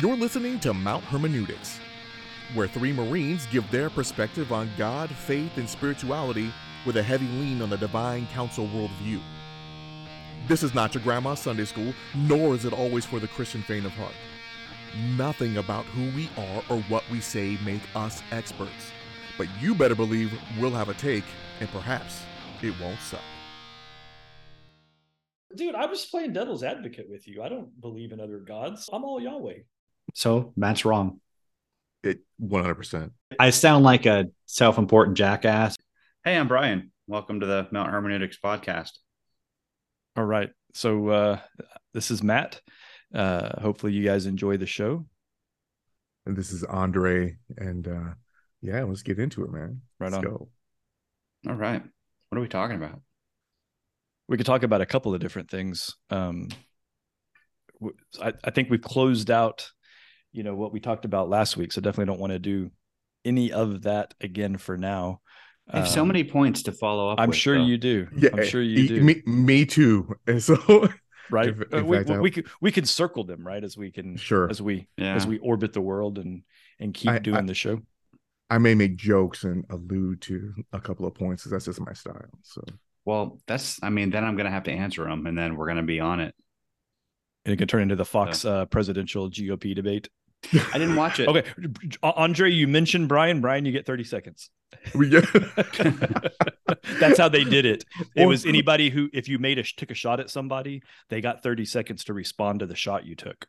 You're listening to Mount Hermeneutics, where three Marines give their perspective on God, faith, and spirituality with a heavy lean on the divine council worldview. This is not your grandma's Sunday school, nor is it always for the Christian faint of heart. Nothing about who we are or what we say make us experts. But you better believe we'll have a take, and perhaps it won't suck. Dude, I was playing devil's advocate with you. I don't believe in other gods. I'm all Yahweh. So Matt's wrong. It 100%. I sound like a self-important jackass. Hey, I'm Brian. Welcome to the Mount Hermeneutics podcast. All right. So uh, this is Matt. Uh, hopefully you guys enjoy the show. And this is Andre. And uh, yeah, let's get into it, man. Right let's on. go. All right. What are we talking about? We could talk about a couple of different things. Um, w- I, I think we've closed out, you know, what we talked about last week. So definitely don't want to do any of that again for now. I have so Um, many points to follow up. I'm with, sure though. you do. Yeah, I'm sure you e- do. Me, me too. And so, right? if- Uh, in we, we could we can circle them right as we can sure, as we Yeah. as we orbit the world and and keep I- doing I- the show. I may make jokes and allude to a couple of points because that's just my style. So, Well, that's. I mean, then I'm gonna have to answer them, and then we're gonna be on it. And it can turn into the Fox uh, presidential GOP debate. I didn't watch it. Okay, Andre, you mentioned Brian. Brian, you get 30 seconds. we get. That's how they did it. It was anybody who, if you made a took a shot at somebody, they got 30 seconds to respond to the shot you took.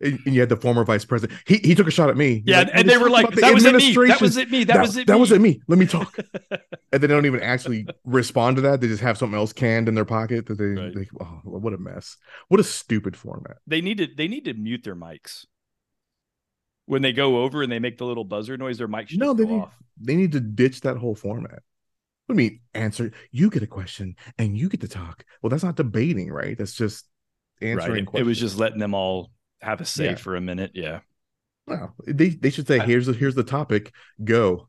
and and you had the former vice president. He he took a shot at me. He's Yeah, like, and they were like, the "That was it me. That was it me. That, was it. That me. was it me. Let me talk. and they don't even actually respond to that. They just have something else canned in their pocket that they, Right. they oh, what a mess. What a stupid format. They needed they need to mute their mics when they go over and they make the little buzzer noise. Their mic should No, they go need, off. they need to ditch that whole format. What do you mean answer? You get a question and you get to talk. Well, that's not debating, right? That's just answering Right. It, it was just letting them all have a say Yeah. for a minute. Yeah. Well, they they should say, here's the here's the topic. Go.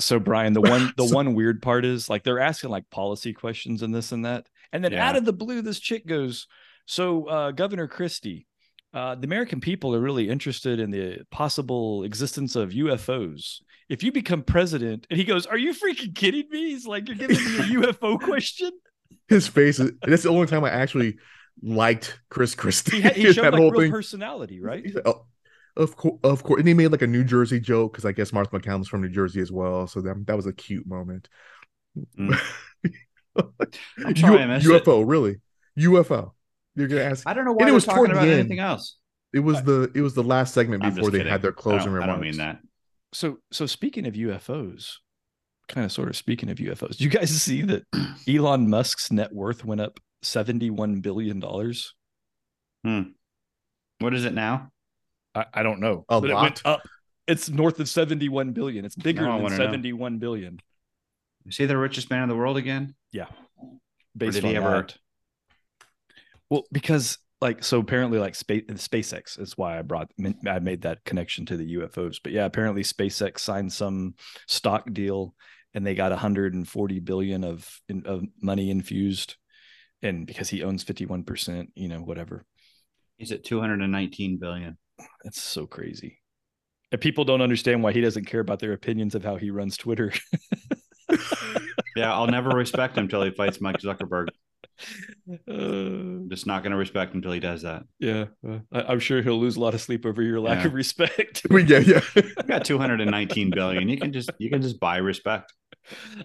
So Brian, the one the So- one weird part is like they're asking like policy questions and this and that, and then Yeah. out of the blue, this chick goes, "So uh, Governor Christie, uh, the American people are really interested in the possible existence of UFOs. If you become president," and he goes, "Are you freaking kidding me?" He's like, "You're giving me a UFO question." His face is that's the only time I actually liked Chris Christie. He, had, he showed that like whole real thing. personality, right? Like, "Oh, of course, of course. And he made like a New Jersey joke because I guess Martha MacCallum's from New Jersey as well. So that that was a cute moment. Mm. I'm sorry I missed it. UFO, really? UFO. You're gonna ask? I don't know And why it they're was talking about end. anything else. It was the it was the last segment I'm before they kidding. had their I closing don't, I don't mean that. So so speaking of UFOs, kind of sort of speaking of UFOs, do you guys see that Elon Musk's net worth went up 71 billion dollars? Hmm. What is it now? I, I don't know. A but it went up. It's north of 71 billion. It's bigger Now than 71 billion Is he the richest man in the world again? Yeah. based did on he ever- that. Well, because like so apparently like space SpaceX is why I brought I made that connection to the UFOs. But yeah, apparently SpaceX signed some stock deal and they got 140 billion of of money infused and because he owns 51%, you know, whatever. He's at 219 billion. That's so crazy. And people don't understand why he doesn't care about their opinions of how he runs Twitter. Yeah, I'll never respect him till he fights Mike Zuckerberg. Uh, I'm just not going to respect him until he does that. yeah, uh, I, I'm sure he'll lose a lot of sleep over your lack Yeah. of respect. We yeah, yeah. You got 219 billion. You can just you can just buy respect.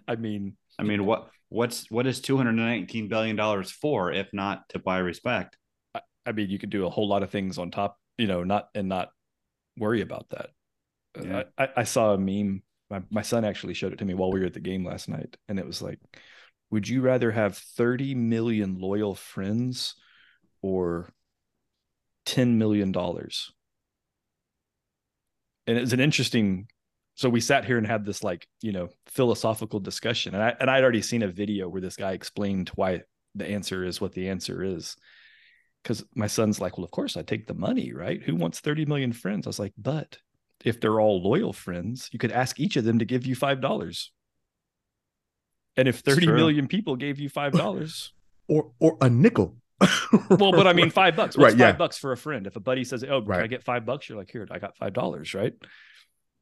I mean, I mean, what what's what is 219 billion dollars for if not to buy respect? I mean, you could do a whole lot of things on top, you know, not and not worry about that. Uh, Yeah. I, I, I saw a meme. My, my son actually showed it to me while we were at the game last night, and it was like, "Would you rather have 30 million loyal friends or 10 million dollars?" And it's an interesting. So we sat here and had this like you know philosophical discussion, and I and I'd already seen a video where this guy explained why the answer is what the answer is because my son's like, well, of course I take the money, right? Who wants 30 million friends? I was like, but if they're all loyal friends, you could ask each of them to give you five dollars. And if It's thirty true. million people gave you five dollars, or or a nickel. Well, but I mean, five bucks. What's Right, five yeah. bucks for a friend? If a buddy says, "Oh, can I get five bucks?" You're like, "Here, I got five dollars." Right.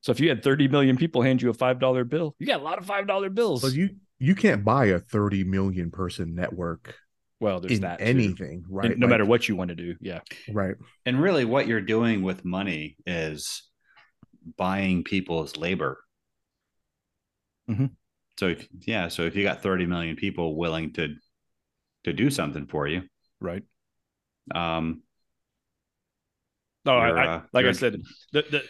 So if you had 30 million people hand you a five dollar bill, you got a lot of five dollar bills. So you you can't buy a 30 million person network well, there's in that too. anything, right? And no Like, matter what you want to do. Yeah. right? And really, what you're doing with money is buying people's labor. Mhm. So if, yeah, so if you got 30 million people willing to to do something for you, Right. um, No, I, You're, I- uh, like I said, the, the,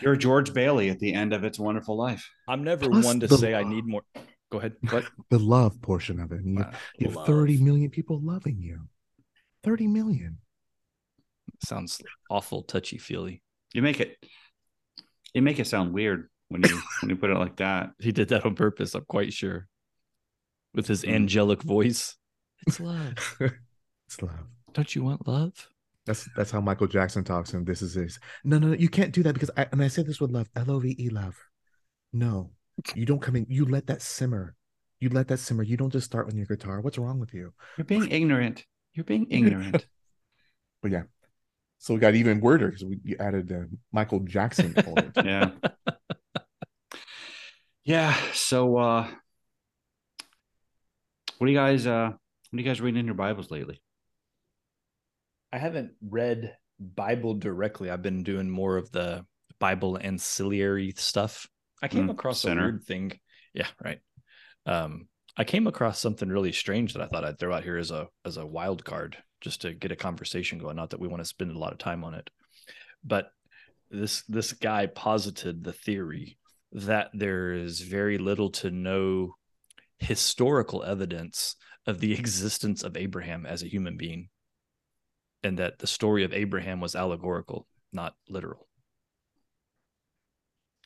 you're George Bailey at the end of It's a Wonderful Life. I'm never Plus one to the- say I need more. Go ahead. What? The love portion of it. I you, Uh, you have love. 30 million people loving you. 30 million. Sounds awful touchy feely. You make it you make it sound weird when you when you put it like that. He did that on purpose. I'm quite sure. With his Mm. angelic voice. It's love. It's love. Don't you want love? That's that's how Michael Jackson talks. And this is his. No, no, no, you can't do that because I and I say this with love. L O V E love. No, you don't come in. You let that simmer. You let that simmer. You don't just start on your guitar. What's wrong with you? You're being ignorant. You're being ignorant. But yeah. So we got even weirder because we added uh, Michael Jackson. element. yeah. Yeah. So uh what do you guys uh what are you guys reading in your Bibles lately? I haven't read Bible directly. I've been doing more of the Bible ancillary stuff. I came Mm, across center. a weird thing. Yeah, right. Um, I came across something really strange that I thought I'd throw out here as a as a wild card just to get a conversation going. Not that we want to spend a lot of time on it, but this this guy posited the theory that there is very little to no historical evidence of the existence of Abraham as a human being and that the story of Abraham was allegorical, not literal.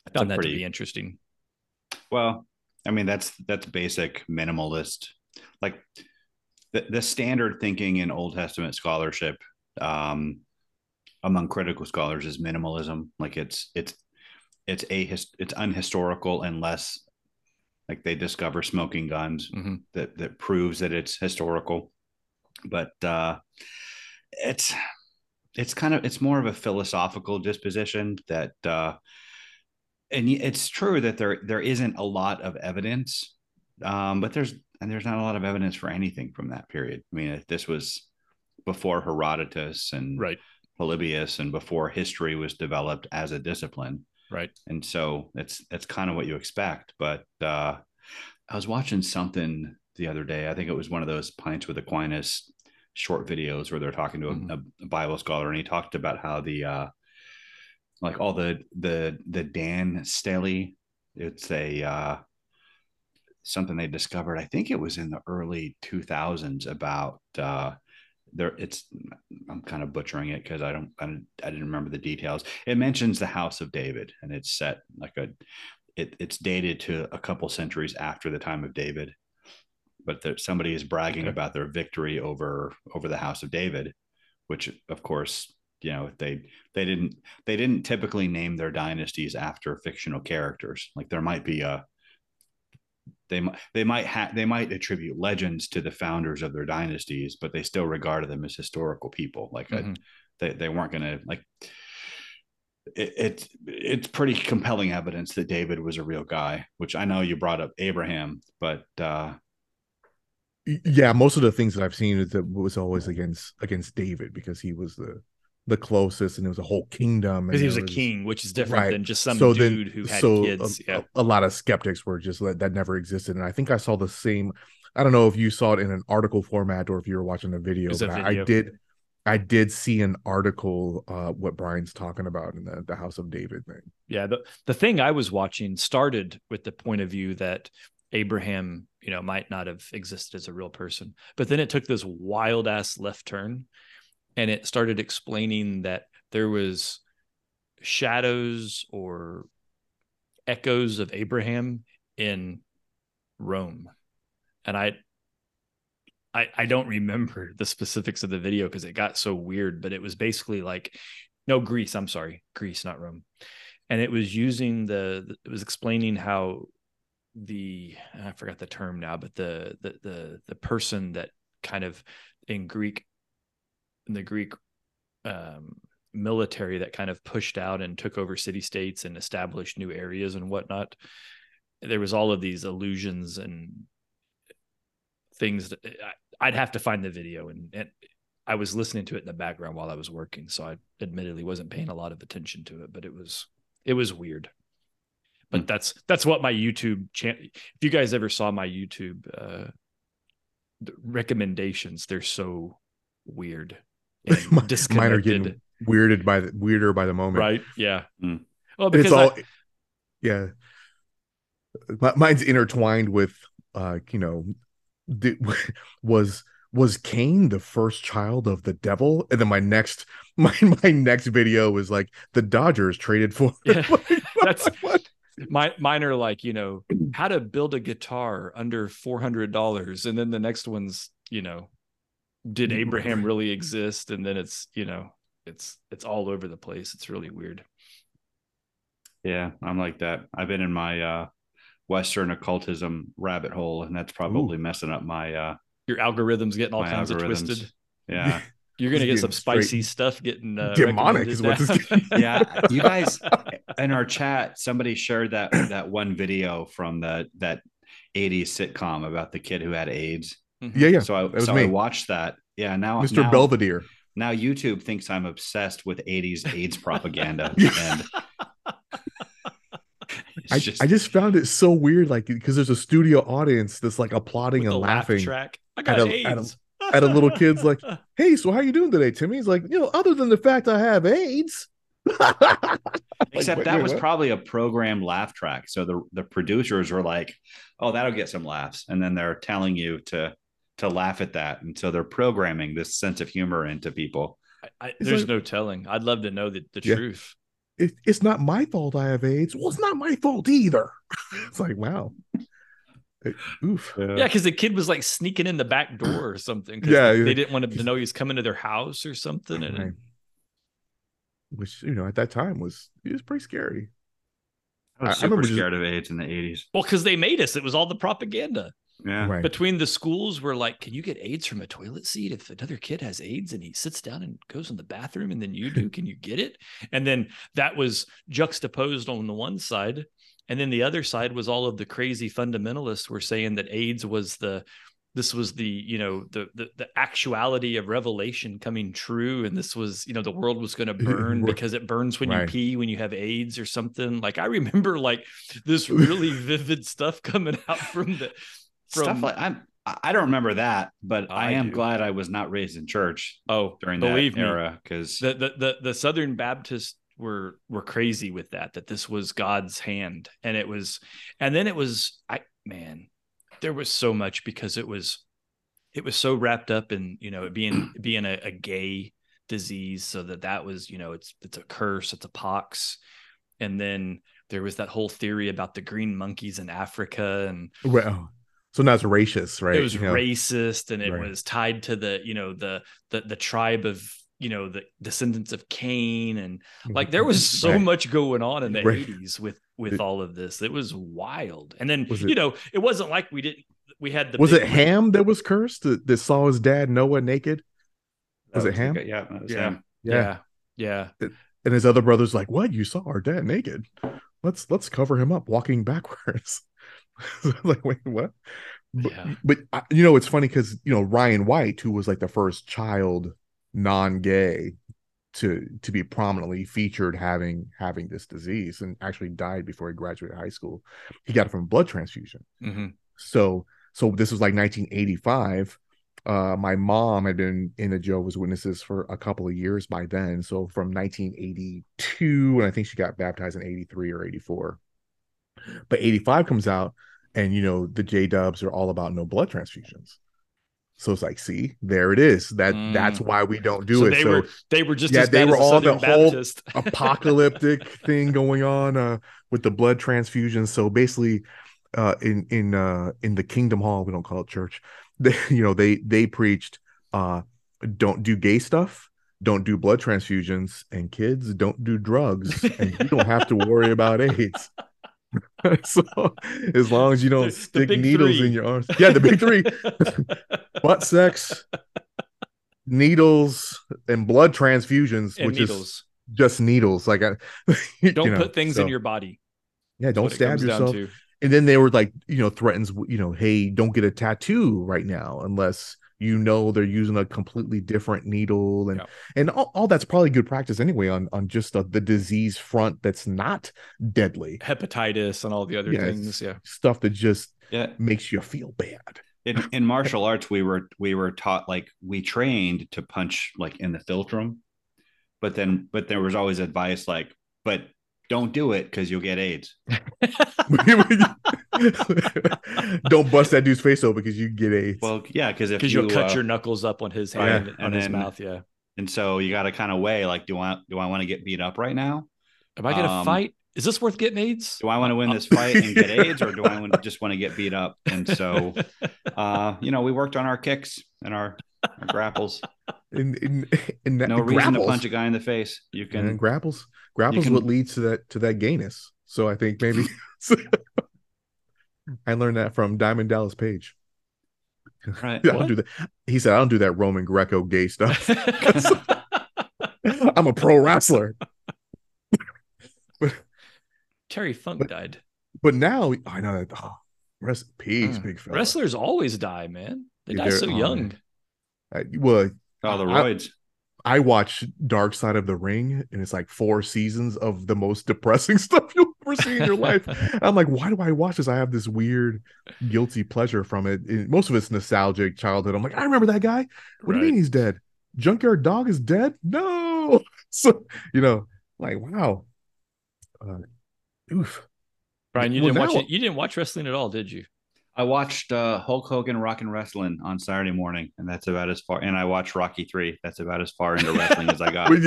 I found that to be interesting. Well, I mean that's that's basic minimalist. Like the the standard thinking in Old Testament scholarship um among critical scholars is minimalism. Like it's it's it's a it's unhistorical unless like they discover smoking guns Mhm. that that proves that it's historical. But uh it's it's kind of it's more of a philosophical disposition that uh and it's true that there there isn't a lot of evidence um but there's and there's not a lot of evidence for anything from that period i mean if this was before herodotus and Right, polybius and before history was developed as a discipline right. and so it's that's kind of what you expect but uh i was watching something the other day i think it was one of those pints with aquinas short videos where they're talking to a, Mhm. a bible scholar and he talked about how the uh like all the the the Dan Stele, it's a uh something they discovered i think it was in the early 2000s about uh there it's i'm kind of butchering it because I don't, I don't i didn't remember the details it mentions the house of david and it's set like a it, it's dated to a couple centuries after the time of david but there, somebody is bragging Okay. about their victory over over the house of david which of course you know they they didn't they didn't typically name their dynasties after fictional characters like there might be a they might they might have they might attribute legends to the founders of their dynasties but they still regarded them as historical people like a- Mhm. they, they weren't going to like it, it's it's pretty compelling evidence that david was a real guy which i know you brought up abraham but uh yeah, most of the things that I've seen is that was always against against David because he was the the closest and it was a whole kingdom. Because he was there a king, which is different Right. than just some So then- dude who had so kids. A, yeah. a, lot of skeptics were just like that never existed, and I think I saw the same. I don't know if you saw it in an article format or if you were watching a video, was a but I- I did. I did see an article uh what Brian's talking about in the, the House of David thing. Yeah, the the thing I was watching started with the point of view that Abraham, you know, might not have existed as a real person, but then it took this wild ass left turn, and it started explaining that there was shadows or echoes of Abraham in Rome, and I. I, I don't remember the specifics of the video because it got so weird, but it was basically like, no, Greece. I'm sorry, Greece, not Rome and it was using the it was explaining how the I forgot the term now, but the the the the person that kind of in Greek the Greek um, military that kind of pushed out and took over city states and established new areas and whatnot. There was all of these illusions and things that I, I'd have to find the video and, and I was listening to it in the background while I was working, so I admittedly wasn't paying a lot of attention to it, but it was it was weird. But Hmm. that's that's what my YouTube channel. If you guys ever saw my YouTube uh, recommendations, they're so weird and Mine are getting weirded by the weirder by the moment. right? Yeah. Mm. Well, And because it's all I- yeah. Mi- Mine's intertwined with uh, you know, the, was was Cain the first child of the devil? And then my next my my next video was like the Dodgers traded for Yeah, that's- what? my mine are like you know how to build a guitar under four hundred dollars, and then the next one's you know, did Mm, Abraham really exist? And then it's you know, it's it's all over the place. It's really weird. Yeah, I'm like that. I've been in my uh Western occultism rabbit hole, and that's probably messing up my uh Your algorithms getting all my kinds of twisted. Yeah. You're gonna get some spicy stuff getting uh, demonic is what this now. yeah. You guys in our chat, somebody shared that that one video from the that 80s sitcom about the kid who had AIDS. Mhm. Yeah, yeah. So I was so I watched that. Yeah, now Mr. now, Belvedere. now YouTube thinks I'm obsessed with 80s AIDS propaganda. And I just I just found it so weird, like because there's a studio audience that's like applauding and the laugh laughing track. I at got a- at a- AIDS. at a little kid's like, hey, so how you doing today, Timmy? He's like, you know, other than the fact I have AIDS. except wait, that wait, was what? probably a programmed laugh track. So the the producers were like, "Oh, that'll get some laughs," and then they're telling you to to laugh at that, and so they're programming this sense of humor into people. I, I, there's like- no telling. I'd love to know the, the Yeah. truth. it, it's not my fault I have AIDS. Well, it's not my fault either. it's like, wow. It- oof. Yeah, because the kid was like sneaking in the back door or something. 'cause Yeah, they, yeah. they didn't want him to know he was coming to their house or something. And Right. Which, you know, at that time was it was pretty scary. I was I- I super remember just- scared of AIDS in the eighties. well, because they made us, it was all the propaganda Yeah, Right. between the schools. Were like, can you get AIDS from a toilet seat if another kid has AIDS and he sits down and goes in the bathroom and then you do? Can you get it? And then that was juxtaposed on the one side. And then the other side was all of the crazy fundamentalists were saying that AIDS was the this was the you know the, the the actuality of revelation coming true and this was you know the world was going to burn because it burns when you pee when you have aids or something like i remember like this really vivid stuff coming out from the stuff like I'm. I I don't remember that, but I, I am do. glad I was not raised in church oh during believe that me era because the, the the the southern baptists were were crazy with that that this was god's hand and it was and then it was i man there was so much because it was it was so wrapped up in you know it being being a, a gay disease so that that was you know it's it's a curse it's a pox and then there was that whole theory about the green monkeys in africa and Well, so now it's racist, right? it was You know, racist and it Right. was tied to the you know the the the tribe of you know the descendants of Cain and mm-hmm. like there was so Right. much going on in the Right. 80s with with It- all of this it was wild and then you it- know it wasn't like we didn't we had the was it Ham that was cursed that, that saw his dad Noah naked? Was That it Ham? the- Yeah, that was yeah, Ham. yeah yeah And his other brother's like, "What? You saw our dad naked? Let's let's cover him up walking backwards." like, wait, what? But, Yeah. but you know, it's funny because you know Ryan White, who was like the first child non-gay to to be prominently featured having having this disease, and actually died before he graduated high school. He got it from blood transfusion. Mhm. So so this was like 1985. Uh, my mom had been in the Jehovah's Witnesses for a couple of years by then. So from 1982, and I think she got baptized in 83 or 84. But 85 comes out, and you know the J Dubs are all about no blood transfusions. So it's like, see, there it is. That that's Mm. why we don't do so it. they so were they were just Yeah, as they were all the the Southern whole apocalyptic thing going on uh with the blood transfusion so basically uh in in uh in the kingdom hall we don't call it church they you know they they preached uh don't do gay stuff don't do blood transfusions and kids don't do drugs and you don't have to worry about aids so as long as you don't The- the stick big needles three. in your arms yeah the big three butt sex needles and blood transfusions, and which is just needles. Like, I, Don't know, put things so- in your body. yeah. Don't stab yourself. And then they were like, you know, threatens, you know, hey, don't get a tattoo right now unless you know they're using a completely different needle and Yeah. and all, all that's probably good practice anyway on on just the, the disease front that's not deadly Hepatitis and all the other Yeah, things. Yeah. stuff that just Yeah. makes you feel bad. In, in martial arts, we were we were taught like we trained to punch like in the philtrum, but then but there was always advice like, but don't do it because you'll get AIDS. don't bust that dude's face open because you get AIDS. Well, yeah, because if Because you you'll cut uh, your knuckles up on his hand, and on his then- mouth. Yeah. and so you got to kind of weigh like, do I do I want to get beat up right now? Am I going to Um, fight? Is this worth getting AIDS? Do I want to win this fight and get AIDS, or do I want, just want to get beat up? And so, uh, you know, we worked on our kicks and our, our grapples. in in, in that No reason to punch a guy in the face. You and can grapples grapples can- what leads to that to that gayness so i think maybe i learned that from diamond dallas page right. i don't do that he said i don't do that roman greco gay stuff i'm a pro wrestler but, Terry Funk But- died. but now i know that oh, rest in peace Mm. big fella Wrestlers always die, man. They Yeah, die so oh, young. I, well Oh, the I- roids. I watch Dark Side of the Ring, and it's like four seasons of the most depressing stuff you'll ever see in your life. I'm like, why do I watch this? I have this weird guilty pleasure from it. And most of it's nostalgic childhood. I'm like, I remember that guy. What do you mean he's dead? Junkyard Dog is dead? No. So, you know, like, wow. Uh, oof. Brian, you Well, didn't watch it. You didn't watch wrestling at all, did you? I watched uh, Hulk Hogan Rock and Wrestling on Saturday morning, and that's about as far. And I watched Rocky Three. That's about as far into wrestling as I got. What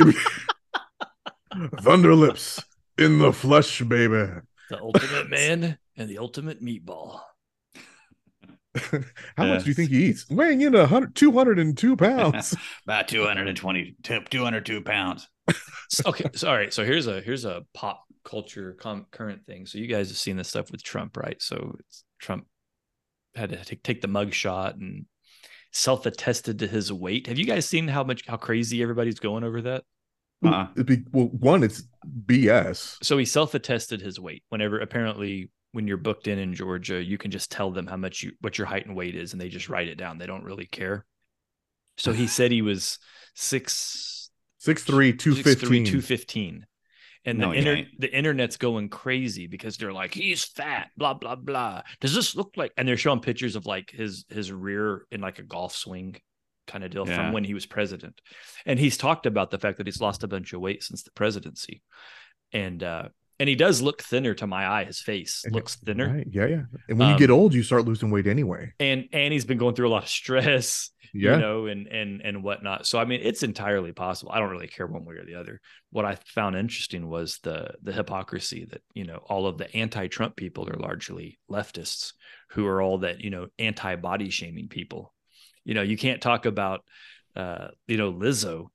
do you mean? Thunder lips in the flesh, baby. The Ultimate Man and the Ultimate Meatball. How much do you think he eats? Weighing in a hundred, 202 pounds. about 220, 202 pounds. S- okay, sorry. So here's a here's a pop culture com- current thing. So you guys have seen this stuff with Trump, right? So it's, Trump had to take, take the mug shot and self-attested to his weight. Have you guys seen how much how crazy everybody's going over that? Uh-huh. It'd be, well, one, it's BS. So he self-attested his weight. Whenever apparently when you're booked in in Georgia, you can just tell them how much you what your height and weight is, and they just write it down. They don't really care. So he said he was six 6'3, 215. 215. And No, the he inter- the internet's going crazy because they're like, he's fat, blah, blah, blah. Does this look like and they're showing pictures of like his his rear in like a golf swing kind of deal Yeah. from when he was president. And he's talked about the fact that he's lost a bunch of weight since the presidency. And uh and he does look thinner to my eye. His face looks thinner. Right. Yeah, yeah. And when you Um, get old, you start losing weight anyway. And and he's been going through a lot of stress Yeah. you know, and and and whatnot. So I mean, it's entirely possible. I don't really care one way or the other. What I found interesting was the the hypocrisy that you know all of the anti-Trump people are largely leftists who are all that you know anti-body shaming people. You know, you can't talk about uh, you know Lizzo.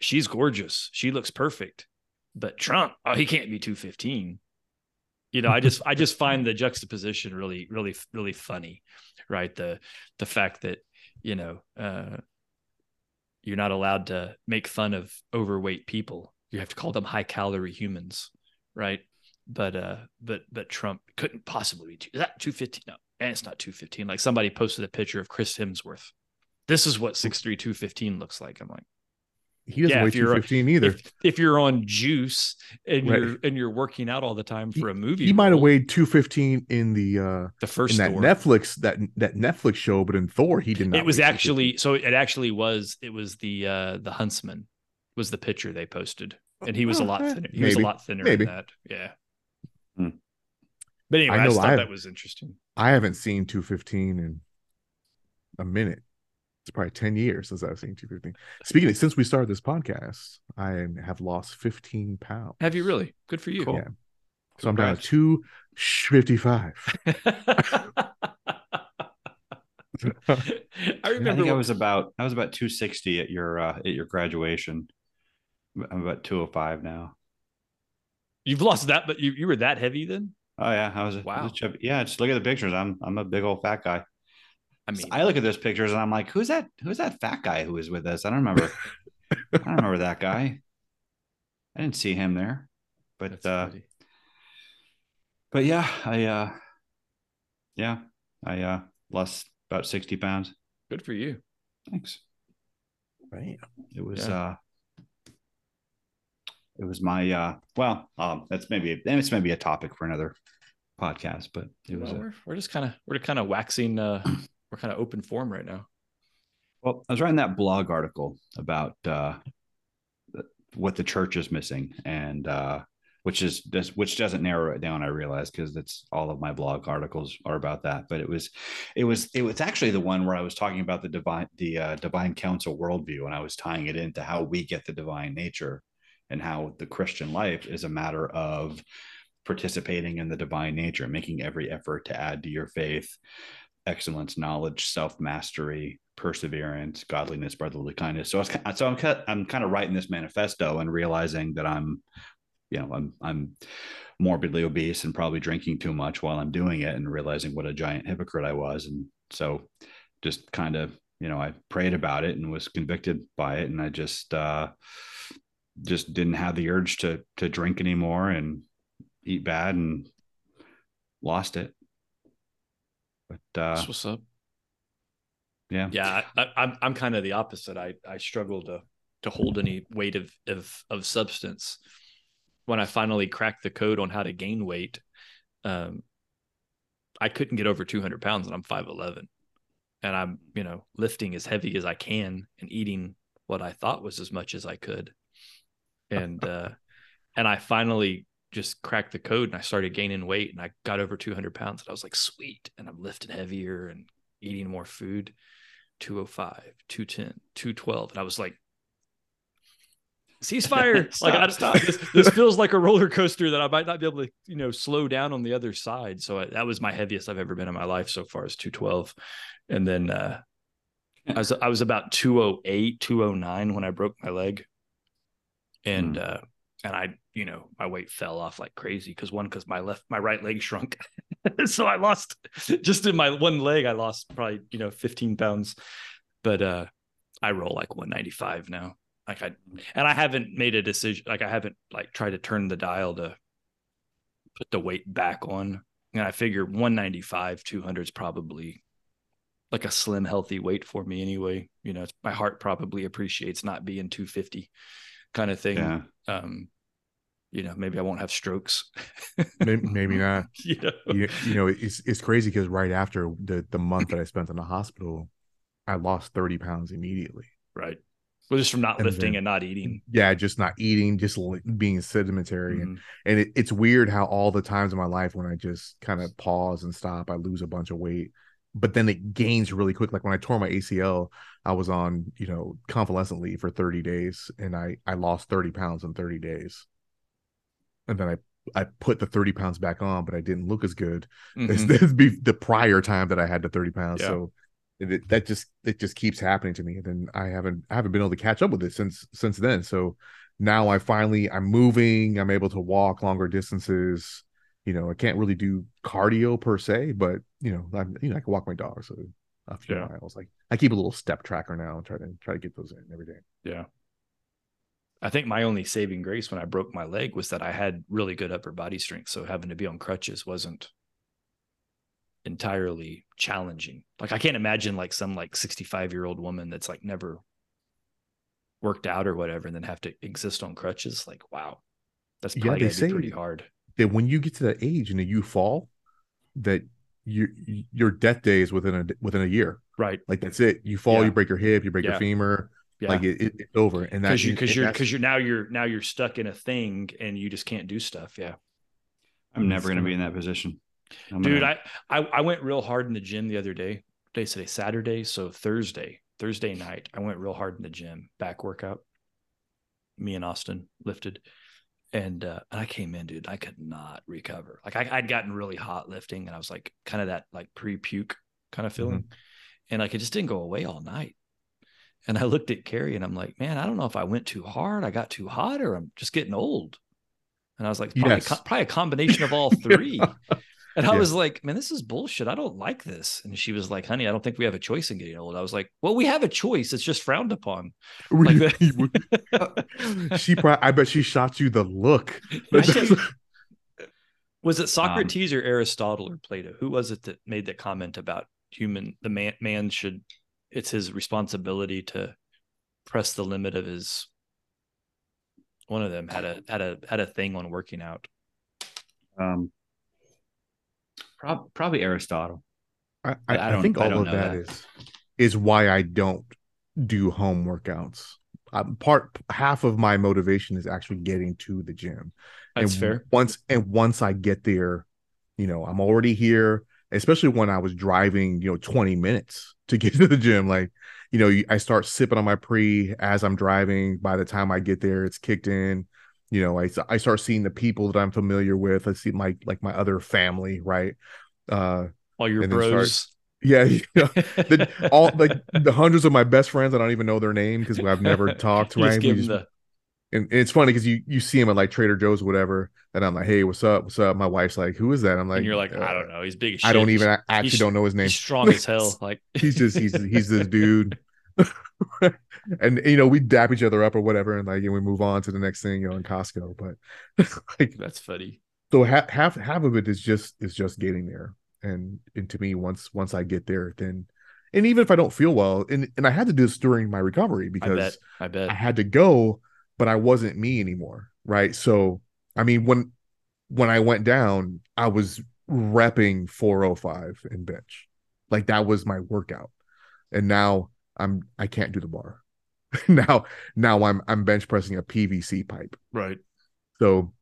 She's gorgeous. She looks perfect. But Trump, oh, he can't be 215. You know, I just I just find the juxtaposition really, really, really funny, right? The the fact that you know, uh, you're not allowed to make fun of overweight people. You have to call them high calorie humans, right? But uh, but but Trump couldn't possibly be. Two, is that two fifteen? No, and it's not two fifteen. Like somebody posted a picture of Chris Hemsworth. This is what six three two fifteen looks like. I'm like, He doesn't yeah, weigh if you're- 215 either. if, if you're on juice and Right. you're and you're working out all the time for a movie, he might have weighed 215 in the uh the first in that Thor. Netflix that that Netflix show, but in Thor he did not. it was actually so it actually was it was the uh the huntsman was the picture they posted and he was a Oh, lot eh, thinner he was a lot thinner maybe. in that yeah Hmm. but anyway I i, know just thought I- that was interesting I haven't seen 215 in a minute. It's probably 10 years since I've seen 215. Speaking of, since we started this podcast, I have lost 15 pounds. have you really good for you Cool. Yeah. So I'm down to 255. i I remember think I was about I was about 260 at your uh, at your graduation. I'm about 205 now. you've lost that but you, you were that heavy then Oh yeah, I was. I was Wow. chubby. Yeah, just look at the pictures. I'm I'm a big old fat guy. I mean, I look at those pictures and I'm like, who's that? Who's that fat guy who was with us? I don't remember. I don't remember that guy. I didn't see him there. But uh but yeah, I uh yeah, I uh lost about 60 pounds. good for you. Thanks. Right. It was Yeah. uh it was my uh well, um that's maybe it's maybe a topic for another podcast, but it was Well, a, we're, we're just kind of we're kind of waxing. Uh, we're kind of open form right now. Well, I was writing that blog article about uh, what the church is missing, and uh, which is which doesn't narrow it down. I realize because it's all of my blog articles are about that. But it was, it was, it was actually the one where I was talking about the divine, the uh, divine council worldview, and I was tying it into how we get the divine nature, and how the Christian life is a matter of participating in the divine nature, making every effort to add to your faith excellence, knowledge, self mastery, perseverance, godliness, brotherly kindness. So, I was, so I'm ki- I'm kind of writing this manifesto and realizing that I'm, you know, I'm I'm morbidly obese and probably drinking too much while I'm doing it, and realizing what a giant hypocrite I was, and so just kind of you know I prayed about it and was convicted by it, and I just uh, just didn't have the urge to to drink anymore and eat bad and lost it. But uh, what's up. yeah, Yeah, I, I, I'm I'm kind of the opposite. I I struggle to to hold any weight of of of substance. When I finally cracked the code on how to gain weight, um, I couldn't get over 200 pounds, and I'm 5'11, and I'm you know lifting as heavy as I can and eating what I thought was as much as I could, and uh, and I finally just cracked the code and I started gaining weight and I got over 200 pounds and I was like sweet and I'm lifting heavier and eating more food. 205 210 212 and i was like ceasefire! Stop, like I, stop. This, this feels like a roller coaster that i might not be able to you know slow down on the other side. So I, that was my heaviest i've ever been in my life so far is 212 and then uh i was i was about 208 209 when i broke my leg. And uh and i you know my weight fell off like crazy because one because my left my right leg shrunk so I lost just in my one leg, I lost probably, you know, 15 pounds. But uh I roll like 195 now. Like I and I haven't made a decision, like I haven't like tried to turn the dial to put the weight back on. And I figure 195, 200 is probably like a slim, healthy weight for me anyway. You know, it's, my heart probably appreciates not being 250 kind of thing. yeah. Um, you know, maybe I won't have strokes. Maybe, maybe not. you know? You, you know, it's it's crazy because right after the the month that I spent in the hospital, I lost thirty pounds immediately. Right. Well, just from not And lifting then- and not eating. Yeah, just not eating, just being sedimentary, and Mhm. and it, it's weird how all the times in my life when I just kind of pause and stop, I lose a bunch of weight, but then it gains really quick. Like when I tore my ACL, I was on you know convalescent leave for thirty days, and I I lost thirty pounds in thirty days, and then I I put the thirty pounds back on, but I didn't look as good as Mhm. this be the prior time that I had the 30 pounds. Yeah. So it, it- that just it just keeps happening to me. And then I haven't I haven't been able to catch up with it since since then. So now I finally I'm moving, I'm able to walk longer distances. You know, I can't really do cardio per se, but you know, I'm you know, I can walk my dog so a few Yeah. miles. Like I keep a little step tracker now and try to try to get those in every day. Yeah. I think my only saving grace when I broke my leg was that I had really good upper body strength. So having to be on crutches wasn't entirely challenging. Like I can't imagine like some like 65 year old woman that's like never worked out or whatever and then have to exist on crutches. Like, wow. That's Yeah, they say- pretty hard. That when you get to that age and you fall, that you your death day is within a within a year. Right. Like that's it. You fall, Yeah. you break your hip, you break Yeah. your femur, Yeah. like it, it, it's over. And that because you because you're that's- because you're now you're now you're stuck in a thing and you just can't do stuff. Yeah. I'm never going to be in that position. I'm Dude, gonna- I, I I went real hard in the gym the other day. Today's today, Saturday. So Thursday, Thursday night, I went real hard in the gym, back workout. Me and Austin lifted. And uh and I came in, dude. I could not recover. Like I, I'd gotten really hot lifting, and I was like kind of that like pre-puke kind of feeling. And like it just didn't go away all night. And I looked at Carrie and I'm like, man, I don't know if I went too hard, I got too hot, or I'm just getting old. And I was like, probably, Yes. co- probably a combination of all three. And I Yeah. was like, man, this is bullshit. I don't like this. And she was like, honey, I don't think we have a choice in getting old. I was like, well, we have a choice. It's just frowned upon. Like she probably, I bet she shot you the look. Was it um, Socrates or Aristotle or Plato? Who was it that made that comment about human, the man, man should, it's his responsibility to press the limit of his, one of them had a, had a, had a thing on working out. Um, prob- probably Aristotle. I, I I, I don't- think I all don't of that that. is is why I don't do home workouts. Um, part half of my motivation is actually getting to the gym. That's and fair. Once and once I get there, you know, I'm already here. Especially when I was driving, you know, 20 minutes to get to the gym. Like, you know, I start sipping on my pre as I'm driving. By the time I get there, it's kicked in. You know, I I start seeing the people that I'm familiar with. I see my like my other family, right? Uh, All your bros. yeah, you know, the, all like the hundreds of my best friends. I don't even know their name because I've never talked. Just Right? We give them just- the, and it's funny because you you see him at like Trader Joe's or whatever, and I'm like, hey, what's up? What's up? My wife's like, who is that? I'm like, and you're like, I "Uh, don't know. He's big as I don't even I actually he's- don't know his name. He's strong as hell. Like he's just he's he's this dude. and you know we dap each other up or whatever, and like and we move on to the next thing, you know, in Costco. But like that's funny. so half half half of it is just is just getting there and and to me once once i get there then and even if i don't feel well and and i had to do this during my recovery because I bet. I I, had to go but i wasn't me anymore right? So i mean when when i went down i was repping 405 in bench. Like that was my workout. And now i'm i can't do the bar. Now now i'm i'm bench pressing a pvc pipe. Right. so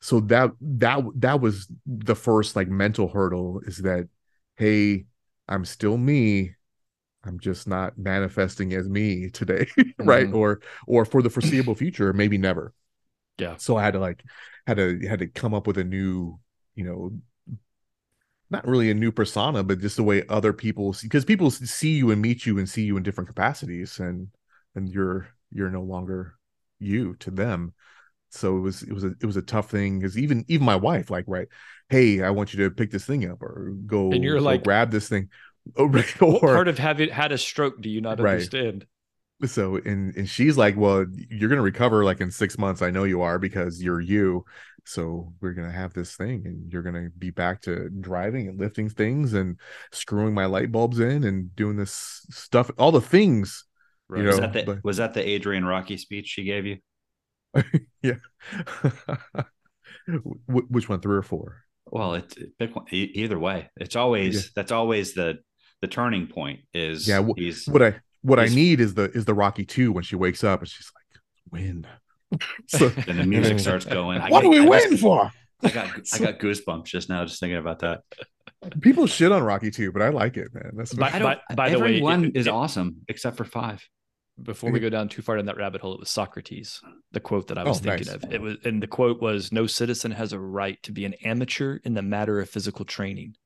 so that that that was the first like mental hurdle is that hey i'm still me i'm just not manifesting as me today right Mhm. or or for the foreseeable future maybe never Yeah. so i had to like had to had to come up with a new you know not really a new persona but just the way other people see because people see you and meet you and see you in different capacities and and you're you're no longer you to them so it was it was a it was a tough thing because even even my wife like right hey i want you to pick this thing up or go And you're go like- grab this thing Oh, right, What or part of having had a stroke do you not Right. understand? so and and she's like well you're gonna recover like in six months i know you are because you're you so we're gonna have this thing and you're gonna be back to driving and lifting things and screwing my light bulbs in and doing this stuff all the things Right. You Was that the but- was that the Adrian Rocky speech she gave you? yeah which one three or four Well, it's pick e- either way. It's always that's always the the turning point. Is Yeah, wh- he's what i what i need is the is the rocky two when she wakes up and she's like win so and the music starts going. I what do got- we I just- for I got I got goosebumps just now just thinking about that. people shit on rocky two but i like it man that's By- I don't. by the way, everyone it- is it- awesome except for five. Before we go down too far down that rabbit hole, it was Socrates, the quote that I was Oh, thinking nice. of. It was, and the quote was, "No citizen has a right to be an amateur in the matter of physical training.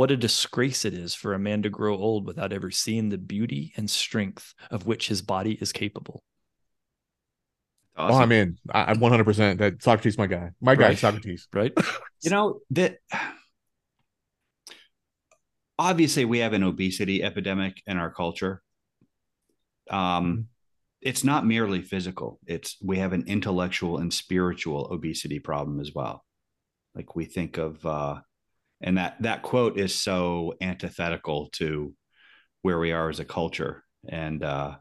What a disgrace it is for a man to grow old without ever seeing the beauty and strength of which his body is capable." Oh, I'm in. I, I'm 100. percent That Socrates, my guy, my guy, Right. Socrates. Right? You know that obviously we have an obesity epidemic in our culture. Um, Mhm. it's not merely physical; it's we have an intellectual and spiritual obesity problem as well. Like we think of, uh, and that that quote is so antithetical to where we are as a culture, and uh,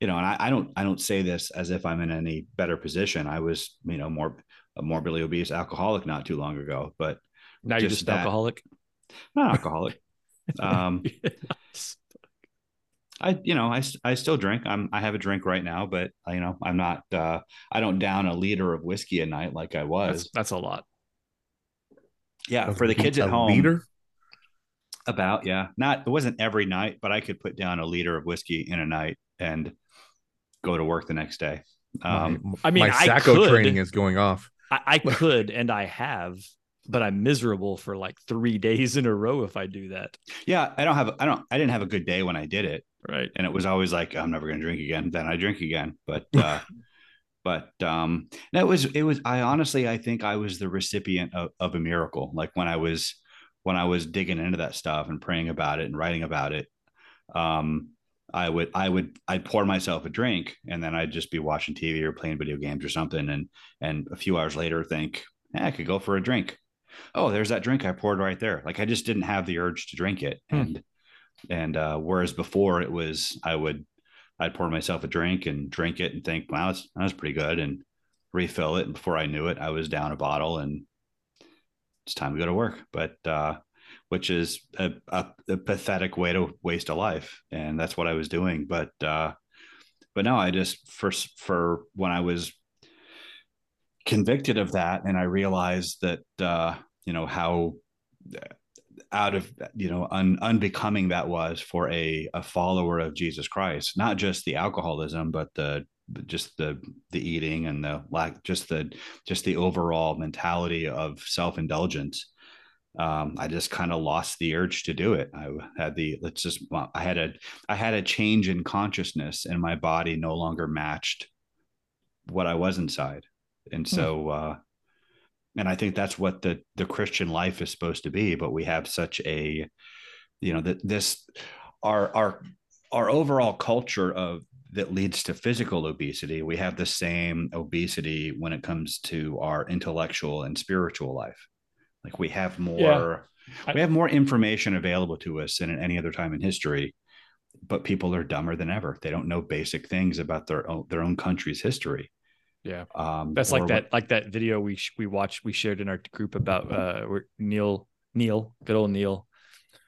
you know, and I, I don't I don't say this as if I'm in any better position. I was, you know, more a morbidly obese alcoholic not too long ago, but Now you're Just just that. alcoholic. not alcoholic. um, I, you know, I, I still drink. I'm, I have a drink right now, but you know, I'm not, uh, I don't down a liter of whiskey a night like I was. that's, that's a lot. Yeah. A For the le- kids at home, leader? about, yeah. Not, it wasn't every night, but I could put down a liter of whiskey in a night and go to work the next day. Um, my, I mean, my I Sacco could. training is going off. I, I could and I have, but I'm miserable for like three days in a row if I do that. yeah. I don't have, I don't, I didn't have a good day when I did it. Right. and it was always like I'm never going to drink again. Then I drink again, but uh, but um no it was it was i honestly i think i was the recipient of, of a miracle like when i was when i was digging into that stuff and praying about it and writing about it um i would i would i'd pour myself a drink and then i'd just be watching tv or playing video games or something and and a few hours later think eh, i could go for a drink oh there's that drink i poured right there like i just didn't have the urge to drink it Hmm. and and uh whereas before it was i would I'd pour myself a drink and drink it and think, wow, that's, that was pretty good and refill it. And before I knew it, I was down a bottle and it's time to go to work. But, uh, which is a, a, a pathetic way to waste a life. And that's what I was doing. But, uh, but no, I just, for, for when I was convicted of that and I realized that, uh, you know, how out of you know un, unbecoming that was for a a follower of Jesus Christ not just the alcoholism but the just the the eating and the lack just the just the overall mentality of self-indulgence um, I just kind of lost the urge to do it. I had the let's just I had a I had a change in consciousness and my body no longer matched what I was inside. And so uh and I think that's what the the Christian life is supposed to be, but we have such a you know that this our our our overall culture of that leads to physical obesity, we have the same obesity when it comes to our intellectual and spiritual life. Like we have more I- we have more information available to us than at any other time in history, but people are dumber than ever. They don't know basic things about their own their own country's history. Yeah. Um, That's like that, like that video we sh- we watched, we shared in our group about uh where Neil Neil, good old Neil,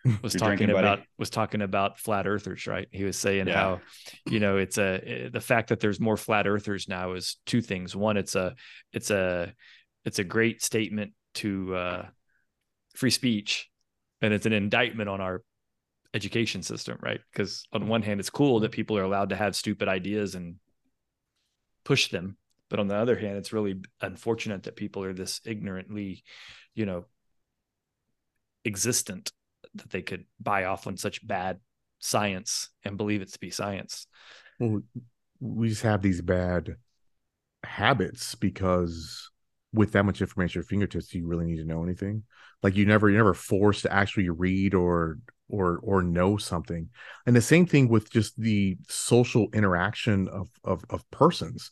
was You're talking drinking, buddy? about was talking about flat earthers, right? He was saying Yeah. how, you know, it's a the fact that there's more flat earthers now is two things. One, it's a it's a it's a great statement to uh free speech, and it's an indictment on our education system, right? Because on one hand, it's cool that people are allowed to have stupid ideas and push them, but on the other hand, it's really unfortunate that people are this ignorantly, you know, existent that they could buy off on such bad science and believe it to be science. Well, we just have these bad habits because with that much information at your fingertips, do you really need to know anything? Like you never, you're never forced to actually read or or or know something. And the same thing with just the social interaction of of of persons,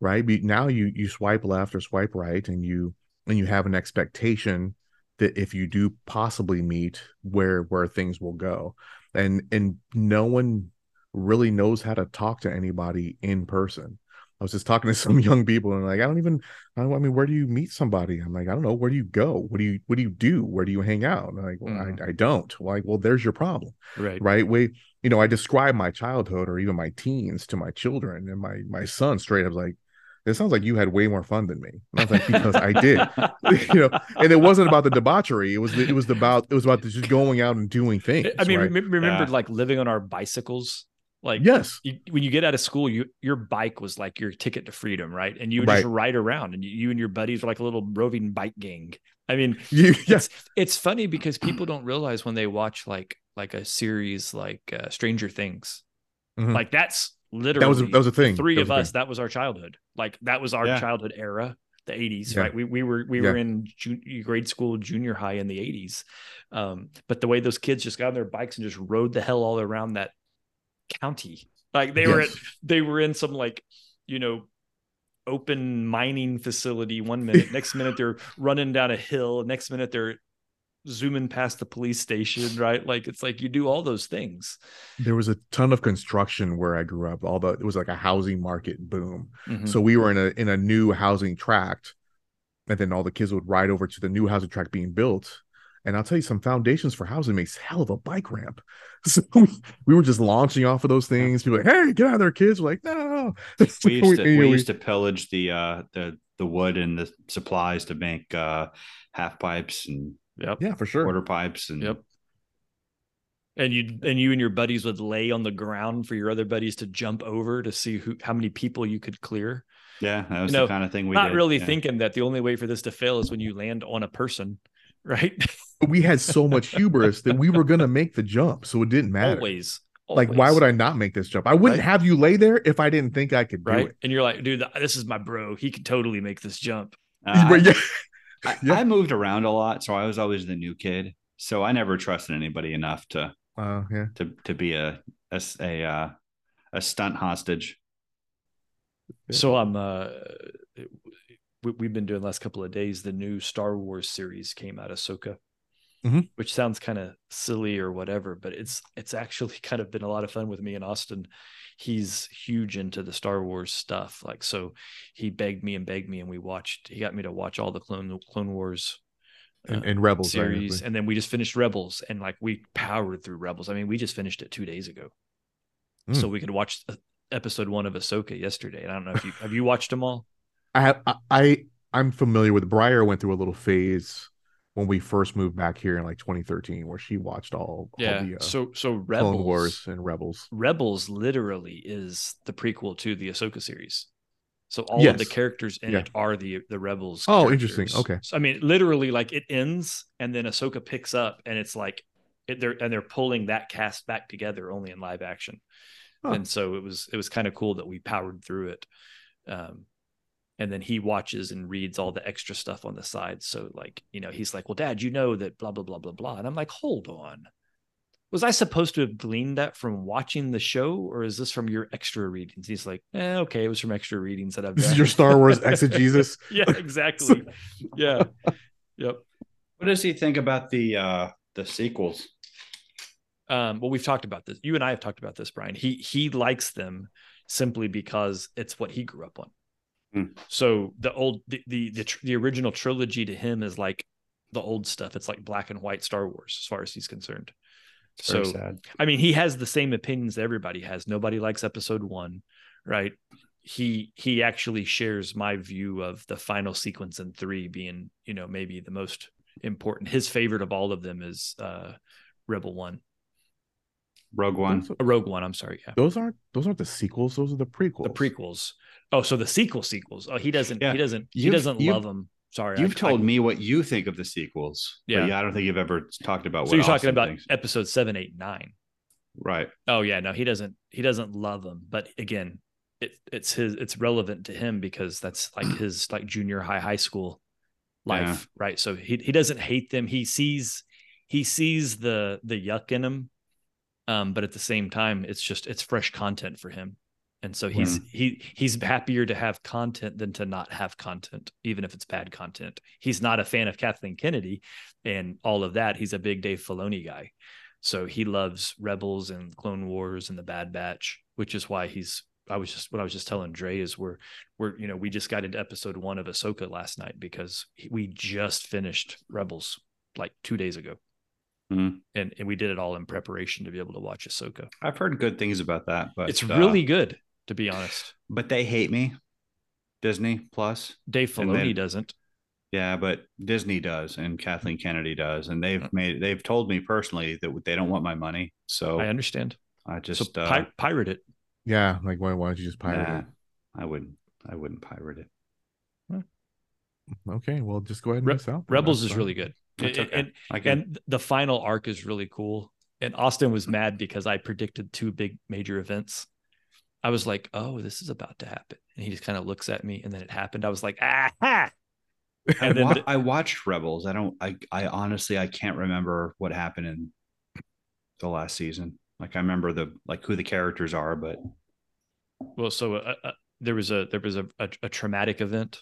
right? Be, now you you swipe left or swipe right, and you and you have an expectation that if you do possibly meet where where things will go. And and no one really knows how to talk to anybody in person. I was just talking to some young people and like i don't even i don't i mean where do you meet somebody? I'm like i don't know. Where do you go? What do you what do you do? Where do you hang out? Like well, Mhm. I, I don't. Like well there's your problem. Right. right? We you know i describe my childhood or even my teens to my children and my my son straight up like it sounds like you had way more fun than me and i was like because i did you know and it wasn't about the debauchery it was the, it was about it was about just going out and doing things I mean, right? rem- remember Yeah. like living on our bicycles? Like yes you, when you get out of school, you your bike was like your ticket to freedom, right? And you would just ride around, and you, you and your buddies were like a little roving bike gang. I mean, you, yeah it's it's funny because people don't realize when they watch like like a series like uh, Stranger Things, Mhm. like that's literally that was that was a thing three of us. thing. That was our childhood. Like that was our Yeah. childhood era, the eighties, Yeah. right? We we were we Yeah. were in grade school, junior high in the eighties. Um, but the way those kids just got on their bikes and just rode the hell all around that county, like they were at, they were in some like you know open mining facility one minute next minute they're running down a hill next minute they're zooming past the police station right like it's like you do all those things there was a ton of construction where I grew up. All the it was like a housing market boom. Mhm. So we were in a in a new housing tract, and then all the kids would ride over to the new housing tract being built. And I'll tell you, some foundations for housing makes hell of a bike ramp. So we, we were just launching off of those things. People were like, hey, get out of there, kids. We're like, no, no, no. we used to you we used to pillage the uh the the wood and the supplies to make uh half pipes and yep yeah, for sure. quarter pipes and Yep. And you and you and your buddies would lay on the ground for your other buddies to jump over to see who how many people you could clear. yeah that was You know, the kind of thing we Not did. really yeah. thinking that the only way for this to fail is when you land on a person, right? we had so much hubris that we were gonna make the jump, so it didn't matter. always, Like, why would I not make this jump? I wouldn't Right. have you lay there if I didn't think I could do right? it. And you're like, dude, this is my bro. He could totally make this jump. Uh, But yeah, I, Yeah. I moved around a lot, so I was always the new kid. So I never trusted anybody enough to uh, yeah. to to be a a s- a, uh, a stunt hostage. So I'm uh we, we've been doing the last couple of days the new Star Wars series came out Ahsoka. Mhm. Which sounds kind of silly or whatever, but it's it's actually kind of been a lot of fun with me and Austin. He's huge into the Star Wars stuff. Like so he begged me and begged me and we watched he got me to watch all the Clone Clone Wars And, uh, and Rebels series and then we just finished Rebels and like we powered through Rebels. I mean, we just finished it 2 days ago. Mm. So we could watch uh, episode 1 of Ahsoka yesterday. And I don't know if you have you watched them all? I have I, I I'm familiar with Briar went through a little phase when we first moved back here in like 2013 where she watched all, all Yeah. the uh, so so Rebels Clone Wars and Rebels. Rebels literally is the prequel to the Ahsoka series. So all of the characters in Yeah. it are the the Rebels. Oh, interesting. Okay. So, I mean, literally, like it ends and then Ahsoka picks up, and it's like it, they're and they're pulling that cast back together only in live action. Huh. And so it was it was kind of cool that we powered through it. Um, and then he watches and reads all the extra stuff on the side. So like you know he's like, well, Dad, you know that blah blah blah blah blah, and I'm like, hold on. Was I supposed to have gleaned that from watching the show, or is this from your extra readings? He's like, eh, okay, it was from extra readings that I've This is your Star Wars exegesis. yeah, exactly. yeah. Yep. What does he think about the uh the sequels? Um, well, we've talked about this. You and I have talked about this, Brian. He he likes them simply because it's what he grew up on. Hmm. So the old the the the, the original trilogy to him is like the old stuff. It's like black and white Star Wars as far as he's concerned. It's So sad. I mean, he has the same opinions that everybody has. Nobody likes episode one, right? He he actually shares my view of the final sequence in three being, you know, maybe the most important. His favorite of all of them is uh Rebel One. Rogue One. Those, Uh, Rogue One, I'm sorry, yeah. those aren't those aren't the sequels. Those are the prequels. The prequels. Oh, so the sequel sequels. Oh, he doesn't Yeah. he doesn't he You've- doesn't love them. Sorry. You've told I- me what you think of the sequels. Yeah. yeah, I don't think you've ever talked about So what you're talking about thinks. episode seven, eight, nine. right. Oh yeah, no, he doesn't. He doesn't love them. But again, it, it's his. It's relevant to him because that's like his like junior high, high school life, Yeah. right? So he he doesn't hate them. He sees he sees the the yuck in them, um, but at the same time, it's just it's fresh content for him, and so he's he he's happier to have content than to not have content, even if it's bad content. He's not a fan of Kathleen Kennedy and all of that. He's a big Dave Filoni guy. So he loves Rebels and Clone Wars and the Bad Batch, which is why he's. I was just what I was just telling Dre is we're we're you know we just got into episode one of Ahsoka last night because we just finished Rebels like two days ago, Mhm. and and we did it all in preparation to be able to watch Ahsoka. I've heard good things about that, but it's uh, really good to be honest. but they hate me. Disney Plus. Dave and Filoni then- doesn't. Yeah, but Disney does and Kathleen Kennedy does, and they've made they've told me personally that they don't want my money. So I understand. I, just so uh, pi- pirate it. Yeah, like why, why don't you just pirate nah, I wouldn't I wouldn't pirate it. it? Okay, well just go ahead and Re- miss out. Rebels is fine. really good. That's And- okay. and I can, and the final arc is really cool. And Austin was mad because I predicted two big major events. I was like, "Oh, this is about to happen," and he just kind of looks at me, and then it happened. I was like, "Ah!" I, and then wa- the- I watched Rebels. I don't. I I honestly I can't remember what happened in the last season. Like I remember the like who the characters are, but Well, so uh, uh, there was a there was a, a, a traumatic event,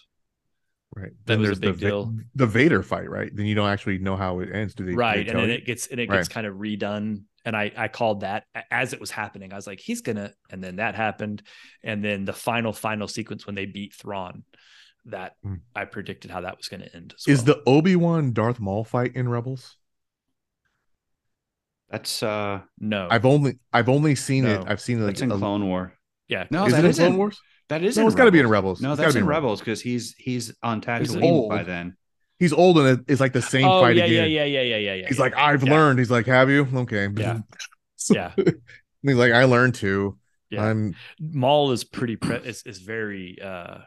Right. That Then was a there's big the, Va- deal. the Vader fight, right? Then you don't actually know how it ends. Do they? do they right? And then you? it gets and it Right. gets kind of redone. And I I called that as it was happening. I was like, "He's gonna," and then that happened, and then the final final sequence when they beat Thrawn, that Hmm. I predicted how that was going to end. Is well. the Obi Wan Darth Maul fight in Rebels? that's uh no? I've only I've only seen it. I've seen it. that's Like, in a- Clone War. yeah, No, is that it in. Clone Wars? That is. No, in it's got to be in Rebels. Rebels. No, It's that's be in Rebels. Rebels because he's he's on Tatooine by then. He's old and it's like the same oh fight yeah, yeah, again. yeah, yeah, yeah, yeah, yeah. He's yeah. like, I've Yeah. learned. He's like, have you? Okay. Yeah. So- Yeah. he's like, I learned too. yeah. I'm Maul is pretty pre- is is very uh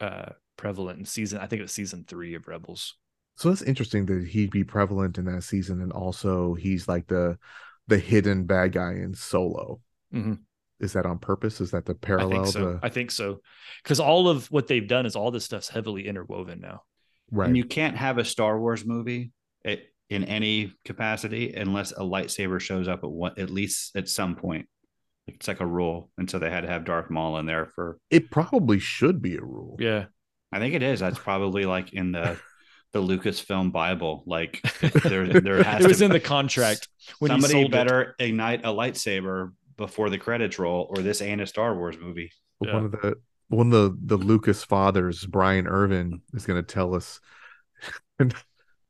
uh prevalent in season. I think it was season three of Rebels. so that's interesting that he'd be prevalent in that season, and also he's like the the hidden bad guy in Solo. Mhm. Is that on purpose? Is that the parallel? I think so. to- I think so. Because all of what they've done is all this stuff's heavily interwoven now. Right. And you can't have a Star Wars movie at, in any capacity unless a lightsaber shows up at one, at least at some point. It's like a rule, and so they had to have Darth Maul in there for. it probably should be a rule. Yeah. I think it is. That's probably like in the the Lucasfilm Bible. Like there, there has it was to, in the contract when somebody sold it. better ignite a lightsaber before the credits roll, or this ain't a Star Wars movie. But Yeah. One of the one of the the Lucas fathers, Brian Irvin, is going to tell us, and,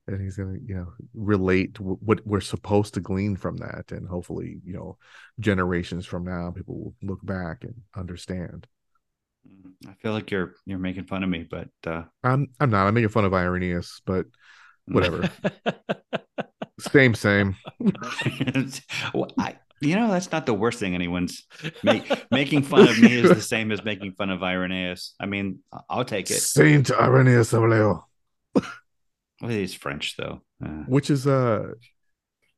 and he's going to you know relate w- what we're supposed to glean from that, and hopefully you know generations from now people will look back and understand. I feel like you're you're making fun of me, but uh, I'm I'm not. I'm making fun of Irenaeus, but whatever. same, same. well, I, you know, that's not the worst thing anyone's make, making fun of me is the same as making fun of Irenaeus. I mean, I- I'll take it. Saint Irenaeus of Lyon, Well, he's French though. Uh, which is uh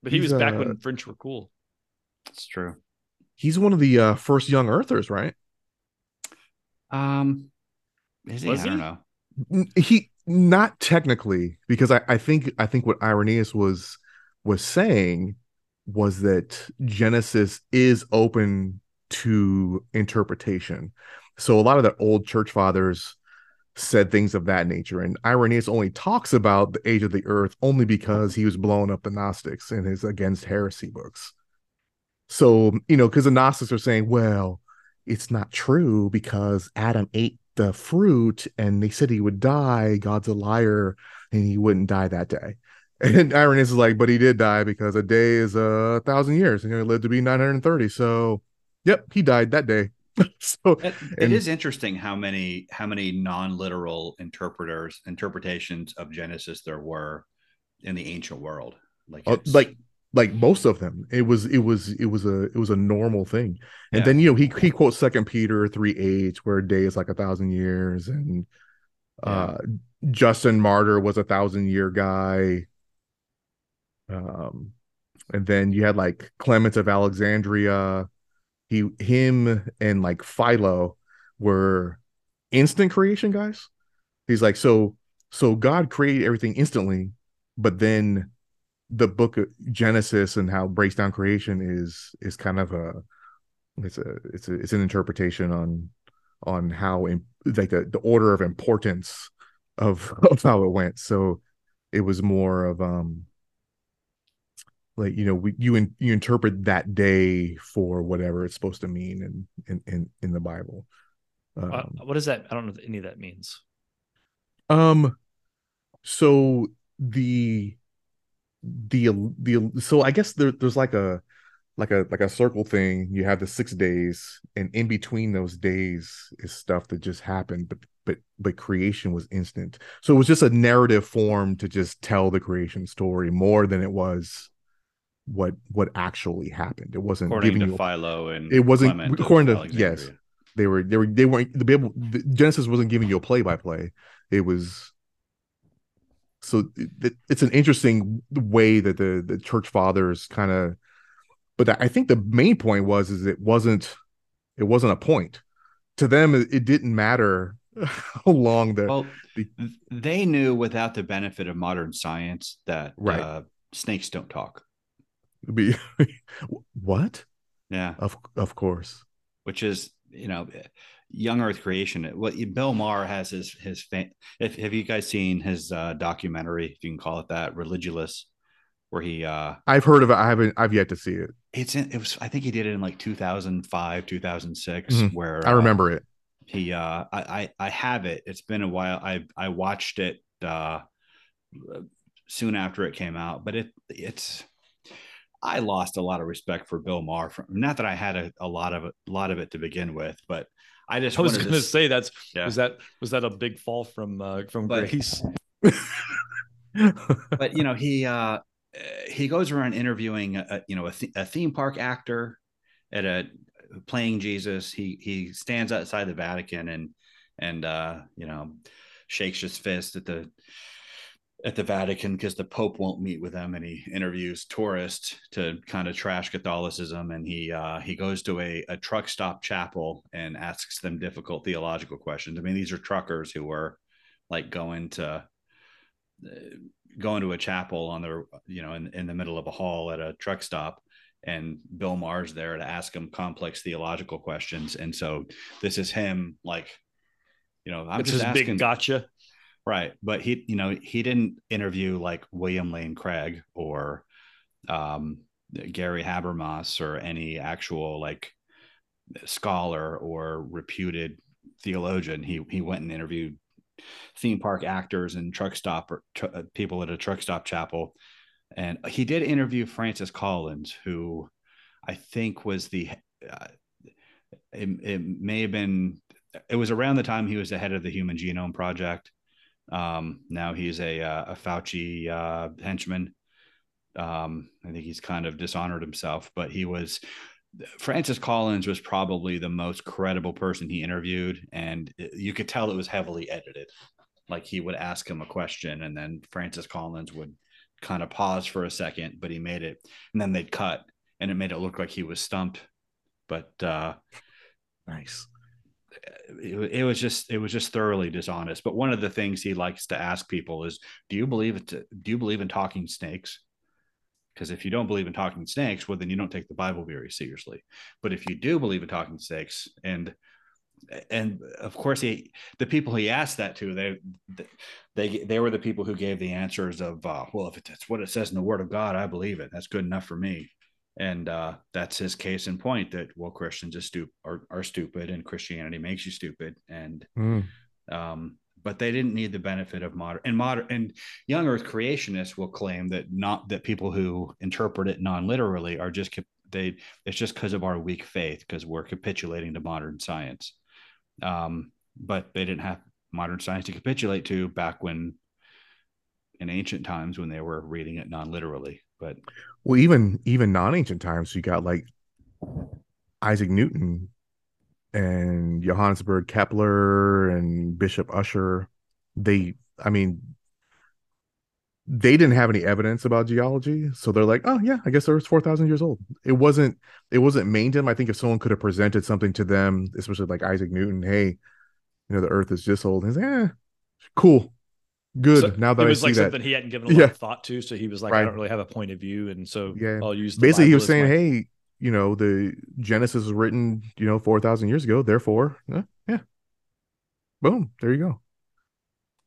but he was back uh, when French were cool. it's true. he's one of the uh first young Earthers, right? Um, is he? Was I don't he? know. He not technically because I, I think I think what Irenaeus was was saying was that Genesis is open to interpretation. So a lot of the old church fathers said things of that nature, and Irenaeus only talks about the age of the earth only because he was blowing up the Gnostics in his against heresy books. So you know, because the Gnostics are saying, well, it's not true because Adam ate the fruit and they said he would die. God's a liar and he wouldn't die that day. And Irenaeus is like, but he did die because a day is a thousand years and he lived to be 930. So, yep, he died that day. so, It, And- it is interesting how many how many non-literal interpreters interpretations of Genesis there were in the ancient world. Like, uh, like, like most of them, it was, it was, it was a, it was a normal thing. And Yeah. then, you know, he, he quotes second Peter 3 8, where a day is like a thousand years. And, uh, Justin Martyr was a thousand year guy. Um, and then you had like Clement of Alexandria. He, him, and like Philo were instant creation guys. He's like, so, so God created everything instantly, but then the book of Genesis and how it breaks down creation is is kind of a it's a it's a it's an interpretation on on how in, like the, the order of importance of of how it went. So it was more of um like you know we, you in, you interpret that day for whatever it's supposed to mean in in in, in the Bible. Um, Uh, what does that? I don't know what any of that means. um so the the the so I guess there, there's like a like a like a circle thing. You have the six days, and in between those days is stuff that just happened, but but but creation was instant. So it was just a narrative form to just tell the creation story more than it was what what actually happened. It wasn't according giving to you Philo and it wasn't- Clement according to- Alexandria. yes. they were they were they weren't the Bible the, Genesis wasn't giving you a play by play. It was so it, it's an interesting way that the the church fathers kind of but I think the main point was is it wasn't it wasn't a point to them it, it didn't matter how long the Well, the- they knew without the benefit of modern science that Right. uh, snakes don't talk. Be what? Yeah, of of course. Which is you know, young Earth creation. What Bill Maher has his his. Fa- if have you guys seen his uh, documentary, if you can call it that, Religulous, where he uh I've heard of it. I haven't I've yet to see it. It's in, it was I think he did it in like 2005, 2006, Mhm. where I uh, remember it. he uh I, I i have it. It's been a while. I i watched it uh soon after it came out but it it's i lost a lot of respect for bill maher from not that i had a, a lot of it a lot of it to begin with but i just I was going to say that's Yeah. was that was that a big fall from uh, from But- grace? but you know he uh he goes around interviewing a, you know a, th- a theme park actor at a playing jesus he he stands outside the vatican and and uh you know shakes his fist at the at the Vatican because the Pope won't meet with them, and he interviews tourists to kind of trash Catholicism. And he uh, he goes to a, a truck stop chapel and asks them difficult theological questions. I mean, these are truckers who were like going to uh, going to a chapel on their you know in, in the middle of a hall at a truck stop and Bill Maher's there to ask him complex theological questions. And so this is him like, you know, I'm it's just asking, big gotcha. Right? But he, you know, he didn't interview like William Lane Craig or um, Gary Habermas or any actual like scholar or reputed theologian. He he went and interviewed theme park actors and truck stop or tr- uh, people at a truck stop chapel and he did interview Francis Collins, who I think was the. Uh, it, it may have been. It was around the time he was the head of the Human Genome Project. Um, now he's a uh, a Fauci uh, henchman. Um, I think he's kind of dishonored himself, but he was. Francis Collins was probably the most credible person he interviewed, and you could tell it was heavily edited. Like he would ask him a question, and then Francis Collins would kind of pause for a second, but he made it, and then they'd cut, and it made it look like he was stumped. But uh, Nice. It, it was just it was just thoroughly dishonest. But one of the things he likes to ask people is, "Do you believe it? Do you believe in talking snakes?" Because if you don't believe in talking snakes, well, then you don't take the Bible very seriously. But if you do believe in talking snakes, and and of course he the people he asked that to they they they were the people who gave the answers of uh, well if it's what it says in the word of god i believe it that's good enough for me and uh, that's his case in point that well christians are, stu- are, are stupid and christianity makes you stupid. And Mm. um, but they didn't need the benefit of modern and modern and young earth creationists will claim that not that people who interpret it non-literally are just they it's just because of our weak faith because we're capitulating to modern science. Um, but they didn't have modern science to capitulate to back when in ancient times when they were reading it non-literally but Well, even even non-ancient times, you got like Isaac Newton and Johannes Kepler and Bishop Ussher. They, I mean, they didn't have any evidence about geology, so they're like, oh yeah, I guess the Earth's four thousand years old. It wasn't, it wasn't main them. I think if someone could have presented something to them, especially like Isaac Newton, hey, you know, the Earth is this old. He's like, eh, cool, good. So now that it I was see like that, something he hadn't given a lot Yeah. of thought to. So he was like, I don't really have a point of view, and so Yeah. I'll use. The basically he was saying my- hey you know the genesis was written you know 4000 years ago therefore eh, yeah boom there you go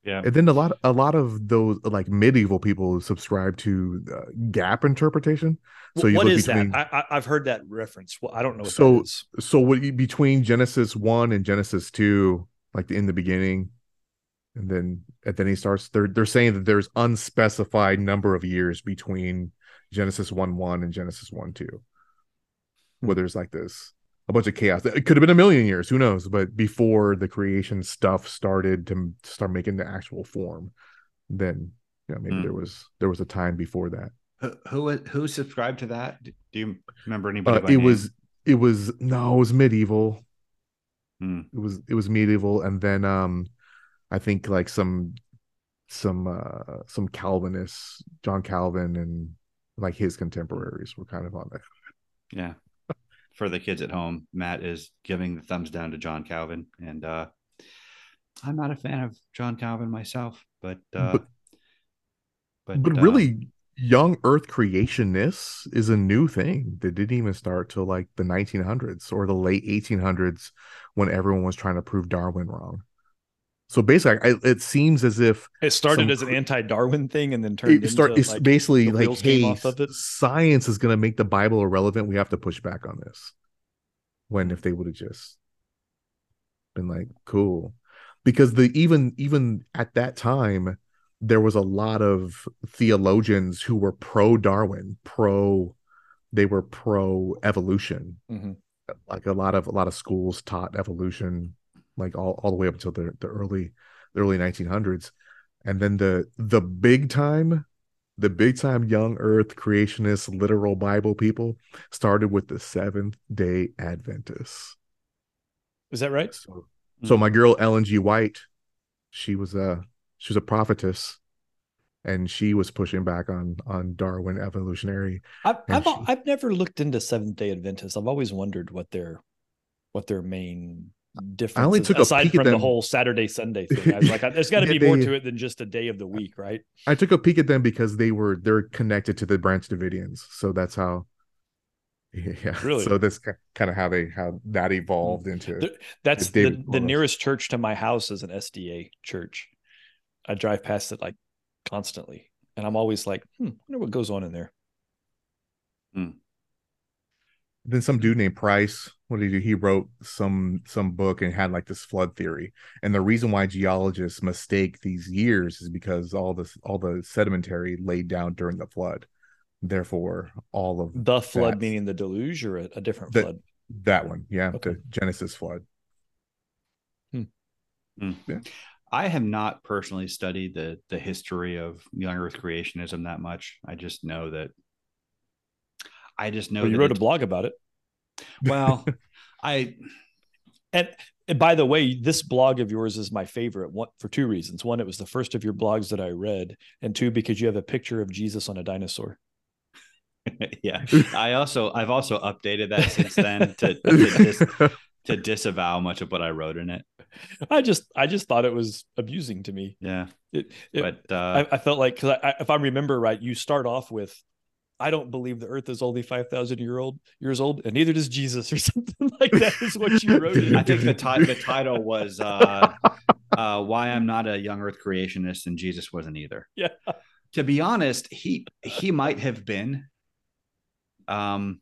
yeah and then a lot a lot of those like medieval people subscribe to uh, gap interpretation so you what is between that? I, I, I've heard that reference. Well, I don't know what So- that is. so what between genesis 1 and genesis 2 like in the beginning and then and then he starts they're they're saying that there's unspecified number of years between genesis 1 1 and genesis 1 2 where there's like this a bunch of chaos it could have been a million years who knows but before the creation stuff started to start making the actual form then you know maybe Hmm. there was there was a time before that who who, who subscribed to that do you remember anybody uh, it name? was it was no it was medieval Hmm. it was it was medieval and then um i think like some some uh some calvinists john calvin and like his contemporaries were kind of on that yeah. For the kids at home matt is giving the thumbs down to john calvin. And uh i'm not a fan of john calvin myself but uh But- but, but uh, really young earth creationists is a new thing. That didn't even start till like the 1900s or the late 1800s when everyone was trying to prove darwin wrong so basically I, it seems as if It started some as an anti-Darwin thing, and then turned it start into it's like, basically like hey of science is going to make the bible irrelevant. We have to push back on this. When if they would have just been like cool. Because the even even at that time there was a lot of theologians who were pro darwin pro they were pro evolution Mhm. like a lot of a lot of schools taught evolution like all, all the way up until the, the early the early 1900s and then the the big time the big time young earth creationist literal bible people started with the seventh day adventists Is that right? so, hmm. so my girl ellen g white she was a she was a prophetess and she was pushing back on on Darwin evolutionary. I've I've, she- I've never looked into Seventh Day Adventists. I've always wondered what their what their main difference only is, took a aside peek at from the whole Saturday Sunday thing. I was like, there's got to Yeah, be more to it than just a day of the week, right? I took a peek at them because they were they're connected to the Branch Davidians, so that's how. Yeah, Really? So that's kind of how they how that evolved into. There- That's Dave the, the nearest church to my house is an SDA church. I drive past it like constantly, and I'm always like, hmm, I wonder what goes on in there. then some dude named Price, what did he do? He wrote some some book and had like this flood theory. And the reason why geologists mistake these years is because all this all the sedimentary laid down during the flood. Therefore, all of The flood meaning the deluge or a, a different The- flood. that one, yeah, Okay. the Genesis flood. Hmm. Hmm. Yeah, I have not personally studied the the history of young Earth creationism that much. I just know that. I just know Well, you that wrote a blog about it. Well, I And, and by the way, this blog of yours is my favorite one for two reasons. One, it was the first of your blogs that I read, and two, because you have a picture of Jesus on a dinosaur. yeah. I also I've also updated that since then to to, dis, to disavow much of what I wrote in it. I just I just thought it was amusing to me. Yeah, It, it- but uh, I, I felt like because if I remember right, you start off with, "I don't believe the Earth is only five thousand year old years old, and neither does Jesus," or something like that. Is what you wrote. in. I think the ti- the title was uh, uh, "Why I'm Not a Young Earth Creationist and Jesus Wasn't Either." Yeah. To be honest, he he might have been. Um.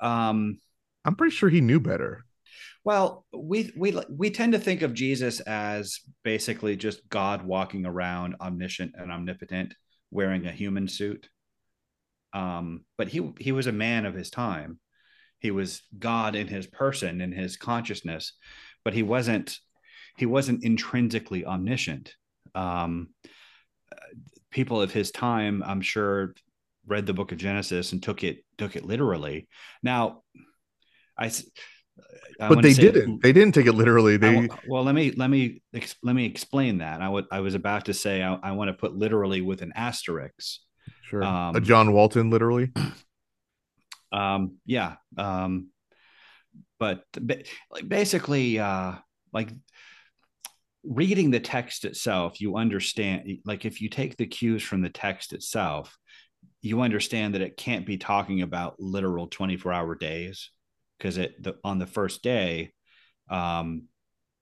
Um. I'm pretty sure he knew better. Well, we we we tend to think of Jesus as basically just God walking around, omniscient and omnipotent, wearing a human suit. Um, but he he was a man of his time. He was God in his person, in his consciousness, but he wasn't he wasn't intrinsically omniscient. Um, people of his time, I'm sure, read the Book of Genesis and took it took it literally. Now, I. I but they didn't. They didn't take it literally. They wa- well, let me let me let me explain that. I would I was about to say I, I want to put literally with an asterisk. sure um, a John Walton literally. Um, yeah. Um, but ba- like basically, uh, like reading the text itself, you understand. Like if you take the cues from the text itself, you understand that it can't be talking about literal twenty four hour days because it the, on the first day, um,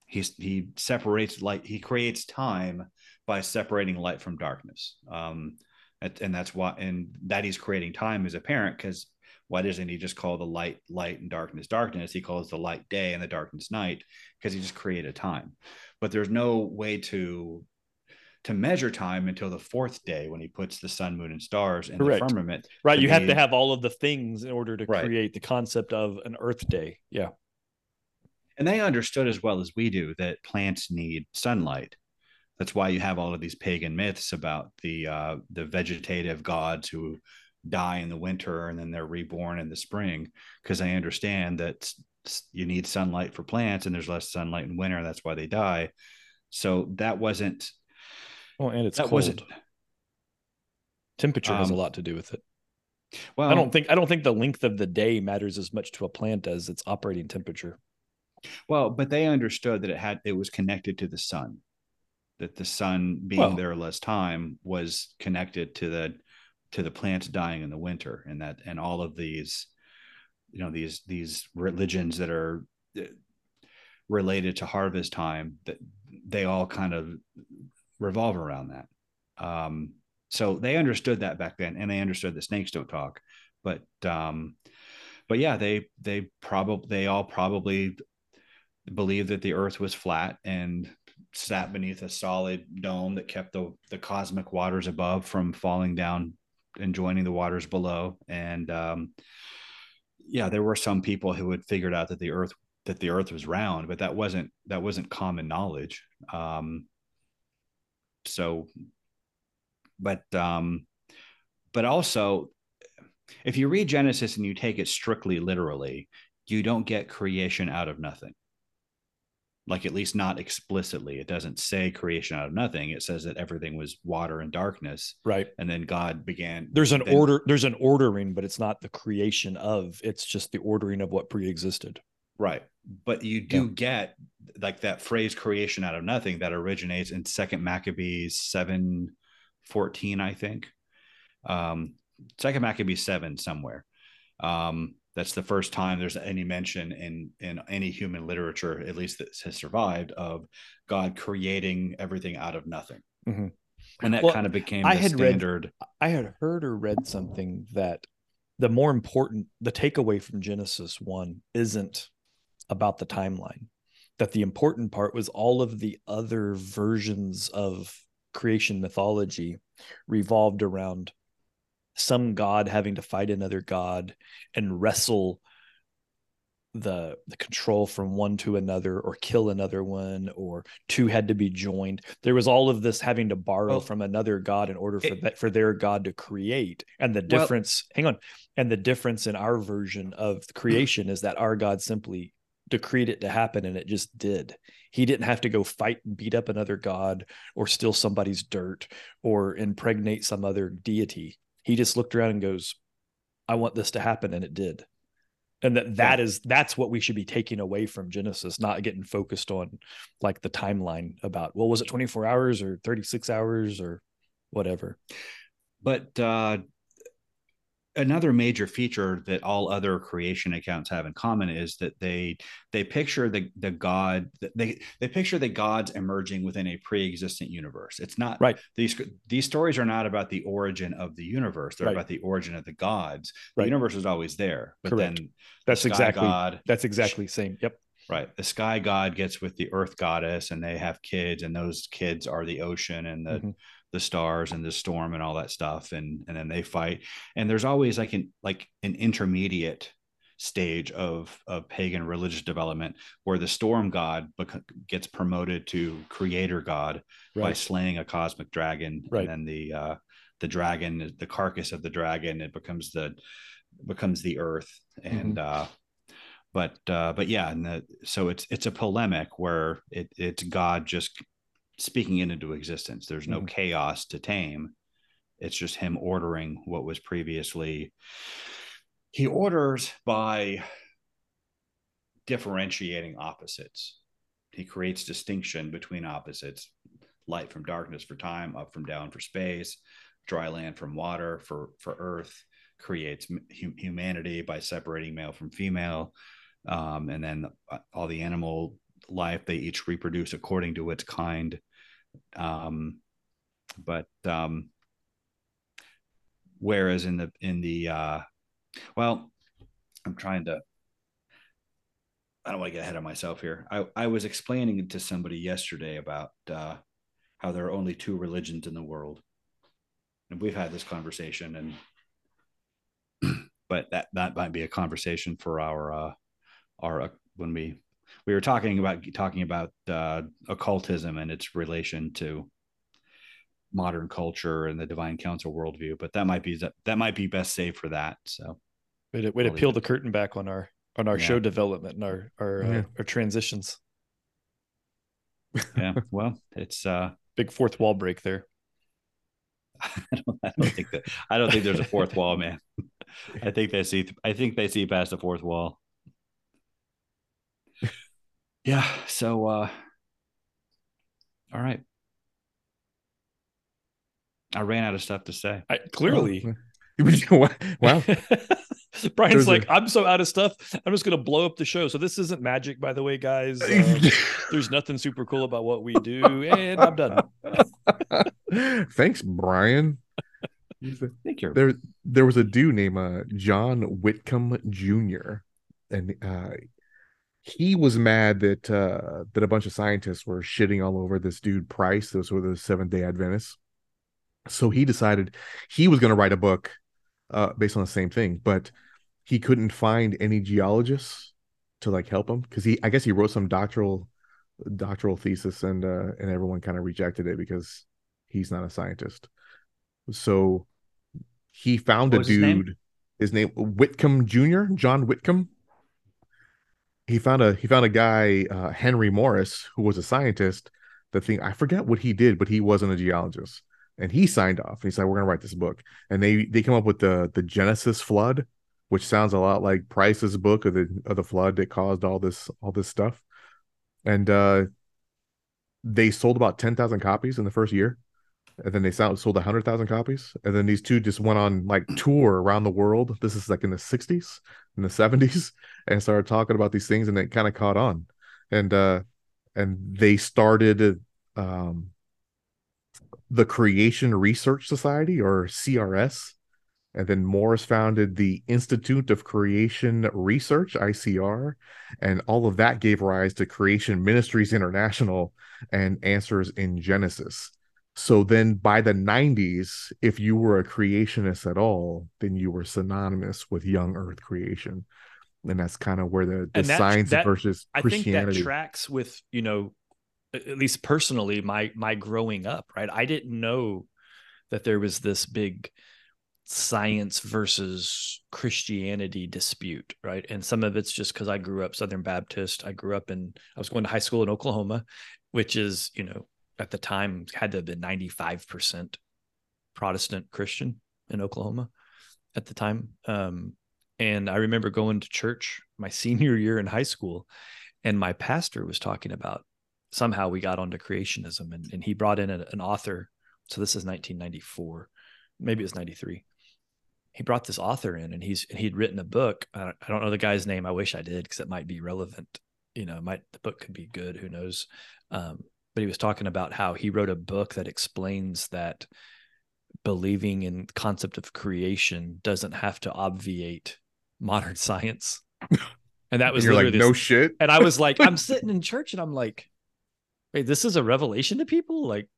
he's he separates light. He creates time by separating light from darkness. Um, and, and that's why and that he's creating time is apparent because why doesn't he just call the light light and darkness darkness he calls the light day and the darkness night because he just created time but there's no way to to measure time until the fourth day when he puts the sun moon and stars in Correct. the firmament right, you have to have all of the things in order to Right. create the concept of an Earth day. Yeah, and they understood as well as we do that plants need sunlight that's why you have all of these pagan myths about the uh, the vegetative gods who die in the winter and then they're reborn in the spring because they understand that you need sunlight for plants and there's less sunlight in winter that's why they die so that wasn't well, and it's that cold. wasn't Temperature has a um, lot to do with it. well I don't think I don't think the length of the day matters as much to a plant as its operating temperature. Well, but they understood that it had it was connected to the sun, that the sun being Well- there less time was connected to the to the plants dying in the winter, and that and all of these, you know, these these religions that are uh, related to harvest time that they all kind of revolve around that. Um, so they understood that back then, and they understood that snakes don't talk. But um, but yeah, they they probably they all probably believed that the earth was flat and sat beneath a solid dome that kept the, the cosmic waters above from falling down and joining the waters below and um, yeah there were some people who had figured out that the earth that the earth was round but that wasn't that wasn't common knowledge um, so but um but also if you read genesis and you take it strictly literally you don't get creation out of nothing like at least not explicitly. It doesn't say creation out of nothing. It says that everything was water and darkness, right and then God began. there's an then- order there's an ordering but it's not the creation of it's just the ordering of what pre-existed right? But you do get like that phrase "creation out of nothing" that originates in Second Maccabees seven fourteen, I think. Um, Second Maccabees seven somewhere. Um, that's the first time there's any mention in in any human literature, at least that has survived, of God creating everything out of nothing. Mhm. And that Well, kind of became I had read- I had heard or read something that the more important, the takeaway from Genesis 1 isn't about the timeline, that the important part was all of the other versions of creation mythology revolved around some god having to fight another god and wrestle the the control from one to another or kill another one or two had to be joined. There was all of this having to borrow Well, from another god in order for it- that for their god to create. And the Well- difference hang on and the difference in our version of creation is that our god simply decreed it to happen and it just did. He didn't have to go fight and beat up another god or steal somebody's dirt or impregnate some other deity. He just looked around and goes i want this to happen and it did. And that that is that's what we should be taking away from genesis not getting focused on like the timeline about well was it 24 hours or 36 hours or whatever. But uh, another major feature that all other creation accounts have in common is that they they picture the the god they they picture the gods emerging within a pre-existent universe. It's not Right. These these stories are not about the origin of the universe. They're Right. about the origin of the gods. The Right. universe is always there, but Correct. then that's sky exactly god that's exactly the same yep Right. The sky god gets with the earth goddess and they have kids and those kids are the ocean and the Mhm. The stars and the storm and all that stuff and and then they fight. And there's always like an like an intermediate stage of of pagan religious development where the storm god bec- gets promoted to creator god by slaying a cosmic dragon Right. and then the uh the dragon the carcass of the dragon it becomes the becomes the earth. And uh but uh but yeah and the, so it's it's a polemic where it it's god just speaking it into existence. There's no Mhm. chaos to tame. It's just him ordering what was previously. He orders by differentiating opposites. He creates distinction between opposites. Light from darkness for time up from down for space. Dry land from water for for earth creates hu- humanity by separating male from female. Um, and then uh, all the animal life they each reproduce according to its kind um, but um, whereas in the in the uh, well i'm trying to i don't want to get ahead of myself here. I, I was explaining to somebody yesterday about uh, how there are only two religions in the world. And we've had this conversation and but that that might be a conversation for our uh our uh, when we we were talking about talking about uh occultism and its relation to modern culture and the divine council worldview but that might be that that might be best saved for that so way to, way to peel leave the curtain back on our on our Yeah. show development and our our, Yeah. uh, our transitions yeah well it's uh big fourth wall break there I don't, I don't think that I don't think there's a fourth wall, man. I think they see I think they see past the fourth wall. Yeah, so uh all right. I ran out of stuff to say. I, clearly wow. Brian's There's like, I'm so out of stuff. I'm just going to blow up the show. So this isn't magic, by the way, guys. Uh, there's nothing super cool about what we do, and I'm done. Thanks, Brian. Thank you're There, there was a dude named uh, John Whitcomb Jr. and uh, he was mad that uh, that a bunch of scientists were shitting all over this dude Price. Those were the Seventh Day Adventists. So he decided he was going to write a book uh, based on the same thing, but he couldn't find any geologists to like help him because he, I guess, he wrote some doctoral doctoral thesis and uh, and everyone kind of rejected it because he's not a scientist. So he found What a was his name? dude. His name Whitcomb Jr. John Whitcomb. He found a he found a guy uh, Henry Morris who was a scientist. The thing I forget what he did, but he wasn't a geologist, and he signed off. And he said, "We're going to write this book." And they they come up with the the Genesis flood, which sounds a lot like Price's book of the of the flood that caused all this all this stuff. And uh, they sold about ten thousand copies in the first year and then they sold sold 100,000 copies and then these two just went on like tour around the world this is like in the 60s in the 70s and started talking about these things and it kind of caught on. And uh and they started um the creation research society or crs and then morris founded the institute of creation research icr and all of that gave rise to creation ministries international and answers in genesis so then by the 90s, if you were a creationist at all, then you were synonymous with young earth creation. And that's kind of where the, the science that, versus Christianity. I think that tracks with, you know, at least personally, my my growing up, right? I didn't know that there was this big science versus Christianity dispute, right? And some of it's just because I grew up Southern Baptist. I grew up in I was going to high school in Oklahoma, which is, you know, at the time had to have been 95% Protestant Christian in Oklahoma at the time. Um, and I remember going to church my senior year in high school, and my pastor was talking about somehow we got onto creationism, and, and he brought in a, an author. So this is 1994, maybe it was 93. He brought this author in, and he's and he'd written a book. I don't know the guy's name. I wish I did because it might be relevant. You know, might the book could be good. Who knows? Um, but he was talking about how he wrote a book that explains that believing in concept of creation doesn't have to obviate modern science. And that was like, this, no shit. And I was like, I'm sitting in church and I'm like, wait, this is a revelation to people? Like,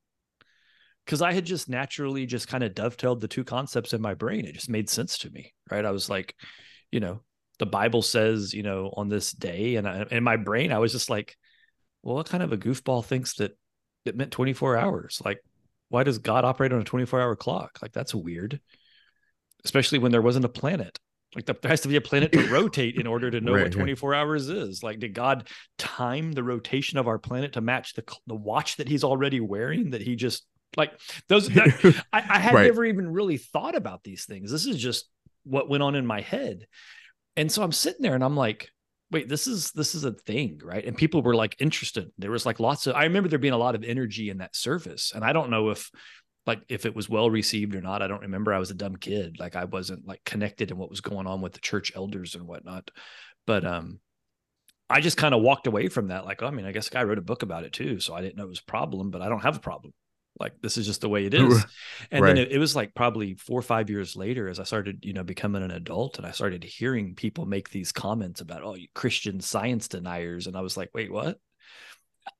because I had just naturally just kind of dovetailed the two concepts in my brain. It just made sense to me, right? I was like, you know, the Bible says, you know, on this day, and I, in my brain, I was just like, well, what kind of a goofball thinks that it meant 24 hours? Like, why does God operate on a 24 hour clock? Like, that's weird, especially when there wasn't a planet. Like, there has to be a planet to rotate in order to know right, what 24 yeah. hours is. Like, did God time the rotation of our planet to match the, the watch that he's already wearing? That he just, like, those, that, I, I had right. never even really thought about these things. This is just what went on in my head. And so I'm sitting there and I'm like, wait this is this is a thing right? And people were like interested. There was like lots of i remember there being a lot of energy in that service and i don't know if like if it was well received or not. I don't remember. I was a dumb kid. Like i wasn't like connected in what was going on with the church elders and whatnot. But um i just kind of walked away from that like oh, i mean i guess a guy wrote a book about it too so i didn't know it was a problem but i don't have a problem like this is just the way it is. And right. then it, it, was like probably four or five years later as i started you know becoming an adult and i started hearing people make these comments about oh you christian science deniers. And i was like wait what?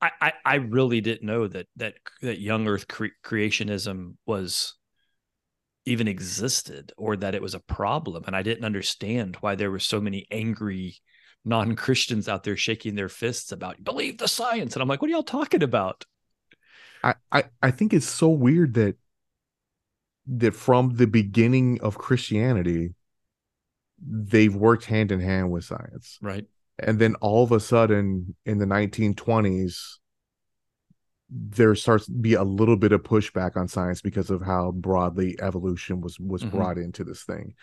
I i, I really didn't know that that that young earth cre- creationism was even existed or that it was a problem. And i didn't understand why there were so many angry non-christians out there shaking their fists about believe the science. And i'm like what are y'all talking about I, I think it's so weird that that from the beginning of Christianity, they've worked hand in hand with science. Right. And then all of a sudden in the 1920s, there starts to be a little bit of pushback on science because of how broadly evolution was was mm-hmm. brought into this thing.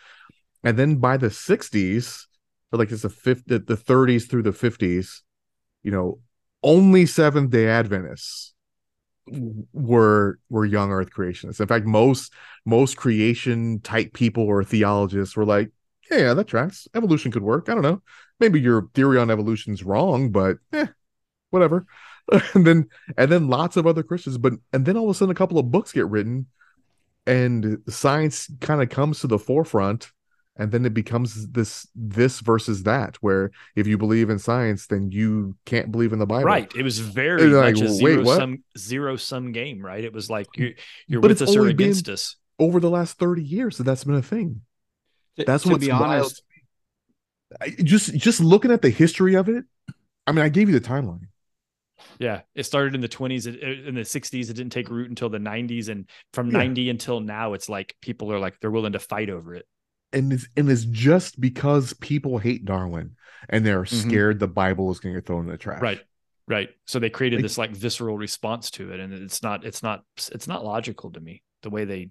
And then by the 60s, or like it's the fifth the, the 30s through the 50s, you know, only Seventh day Adventists were were young earth creationists. In fact most most creation type people or theologists were like yeah, yeah that tracks. Evolution could work. I don't know. Maybe your theory on evolution's wrong but eh, whatever. And then and then lots of other christians but and then all of a sudden a couple of books get written and science kind of comes to the forefront and then it becomes this this versus that where if you believe in science then you can't believe in the bible. Right. It was very much like, a zero sum zero sum game right? It was like mm. you're, you're with us or against us. over the last 30 years that that's been a thing. That's what's wild I, just just looking at the history of it i mean i gave you the timeline. Yeah, it started in the 20s, in the 60s. It didn't take root until the 90s, and from yeah. 90 until now, it's like people are like they're willing to fight over it and it's and it's just because people hate Darwin and they're Mhm. scared the Bible is going to get thrown in the trash. Right. Right. So they created Like- this like visceral response to it. And it's not, it's not, it's not logical to me the way they,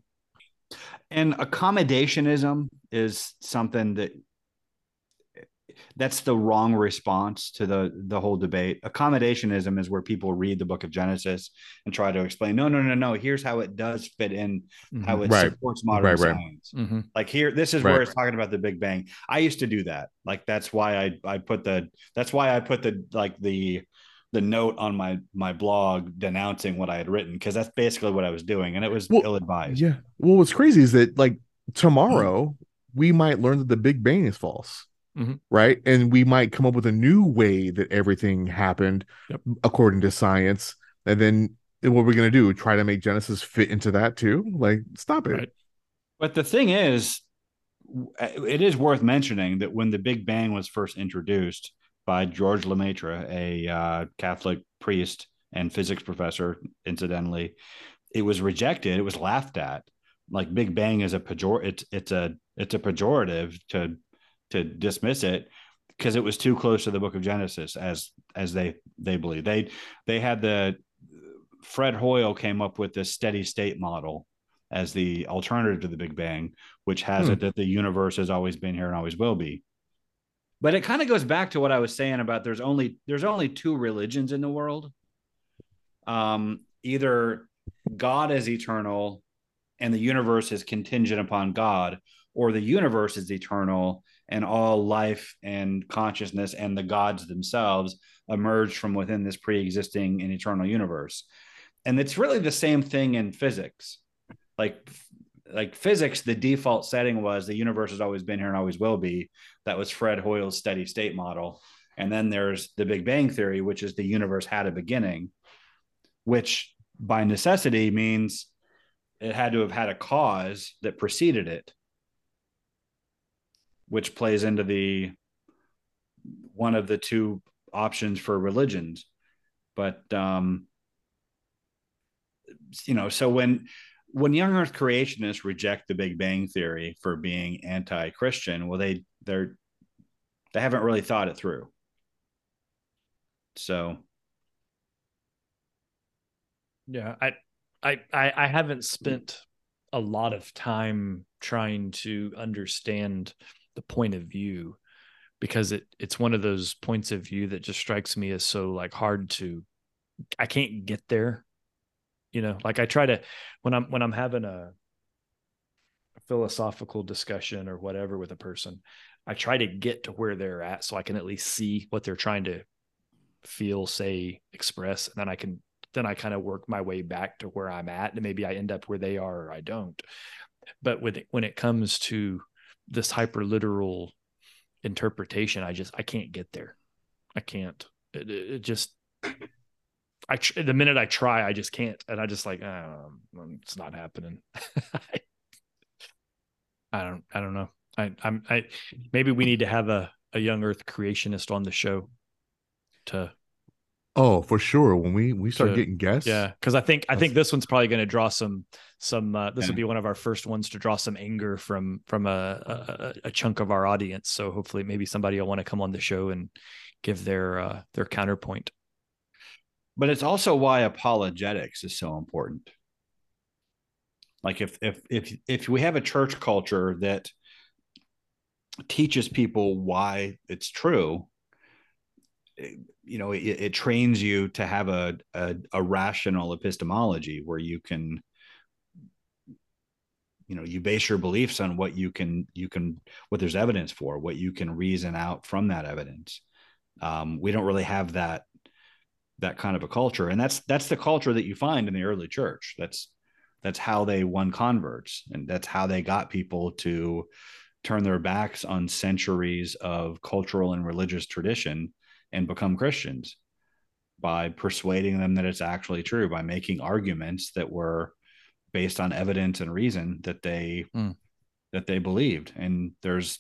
and accommodationism is something that that's the wrong response to the the whole debate accommodationism is where people read the book of genesis and try to explain no no no no here's how it does fit in how it Right. supports modern Right, right. science Mhm. like here this is Right. where it's talking about the big bang i used to do that like that's why i i put the that's why i put the like the the note on my my blog denouncing what i had written because that's basically what i was doing and it was Well, ill-advised Yeah. Well, what's crazy is that like tomorrow we might learn that the Big Bang is false. Mhm. Right. And we might come up with a new way that everything happened Yep. according to science. And then then what we're going to do? Try to make Genesis fit into that too? Like, stop it. Right. But the thing is, it is worth mentioning that when the Big Bang was first introduced by George Lemaitre, a uh, Catholic priest and physics professor, incidentally, it was rejected. It was laughed at. Like Big Bang is a pejor. It's it's a it's a pejorative to to dismiss it because it was too close to the Book of Genesis, as as they they believe. They they had the Fred Hoyle came up with this steady state model as the alternative to the Big Bang, which has Hmm. it that the universe has always been here and always will be. But it kind of goes back to what I was saying about there's only there's only two religions in the world. Um, either God is eternal and the universe is contingent upon God, or the universe is eternal and all life and consciousness and the gods themselves emerge from within this pre-existing and eternal universe. And it's really the same thing in physics. Like like physics, the default setting was the universe has always been here and always will be. That was Fred Hoyle's steady state model. And then there's the Big Bang Theory, which is the universe had a beginning, which by necessity means it had to have had a cause that preceded it, which plays into the one of the two options for religions. But um, you know, so when when young Earth creationists reject the Big Bang theory for being anti-Christian, well, they they're they haven't really thought it through. So Yeah, I, I, I, I haven't spent a lot of time trying to understand the point of view because it it's one of those points of view that just strikes me as so like hard to I can't get there. You know, like I try to when I'm when I'm having a philosophical discussion or whatever with a person, I try to get to where they're at so I can at least see what they're trying to feel, say, express, and then I can then I kind of work my way back to where I'm at, and maybe I end up where they are or I don't. But when when it comes to this hyper literal interpretation, I just I can't get there. I can't. It, it, it just I tr- the minute I try, I just can't, and I just like um, it's not happening. I don't I don't know. I I'm I maybe we need to have a a young Earth creationist on the show to Oh, for sure. When we we start To- getting guests, yeah because I think I think this one's probably going to draw some some uh, this will be one of our first ones to draw some anger from from a a, a chunk of our audience. So hopefully maybe somebody will want to come on the show and give their uh, their counterpoint. but it's also why apologetics is so important like if if if if we have a church culture that teaches people why it's true it- you know it, it trains you to have a, a a rational epistemology where you can you know you base your beliefs on what you can you can what there's evidence for what you can reason out from that evidence. Um, we don't really have that that kind of a culture. And that's that's the culture that you find in the early church. That's that's how they won converts and that's how they got people to turn their backs on centuries of cultural and religious tradition and become christians by persuading them that it's actually true by making arguments that were based on evidence and reason that they Mm. that they believed and there's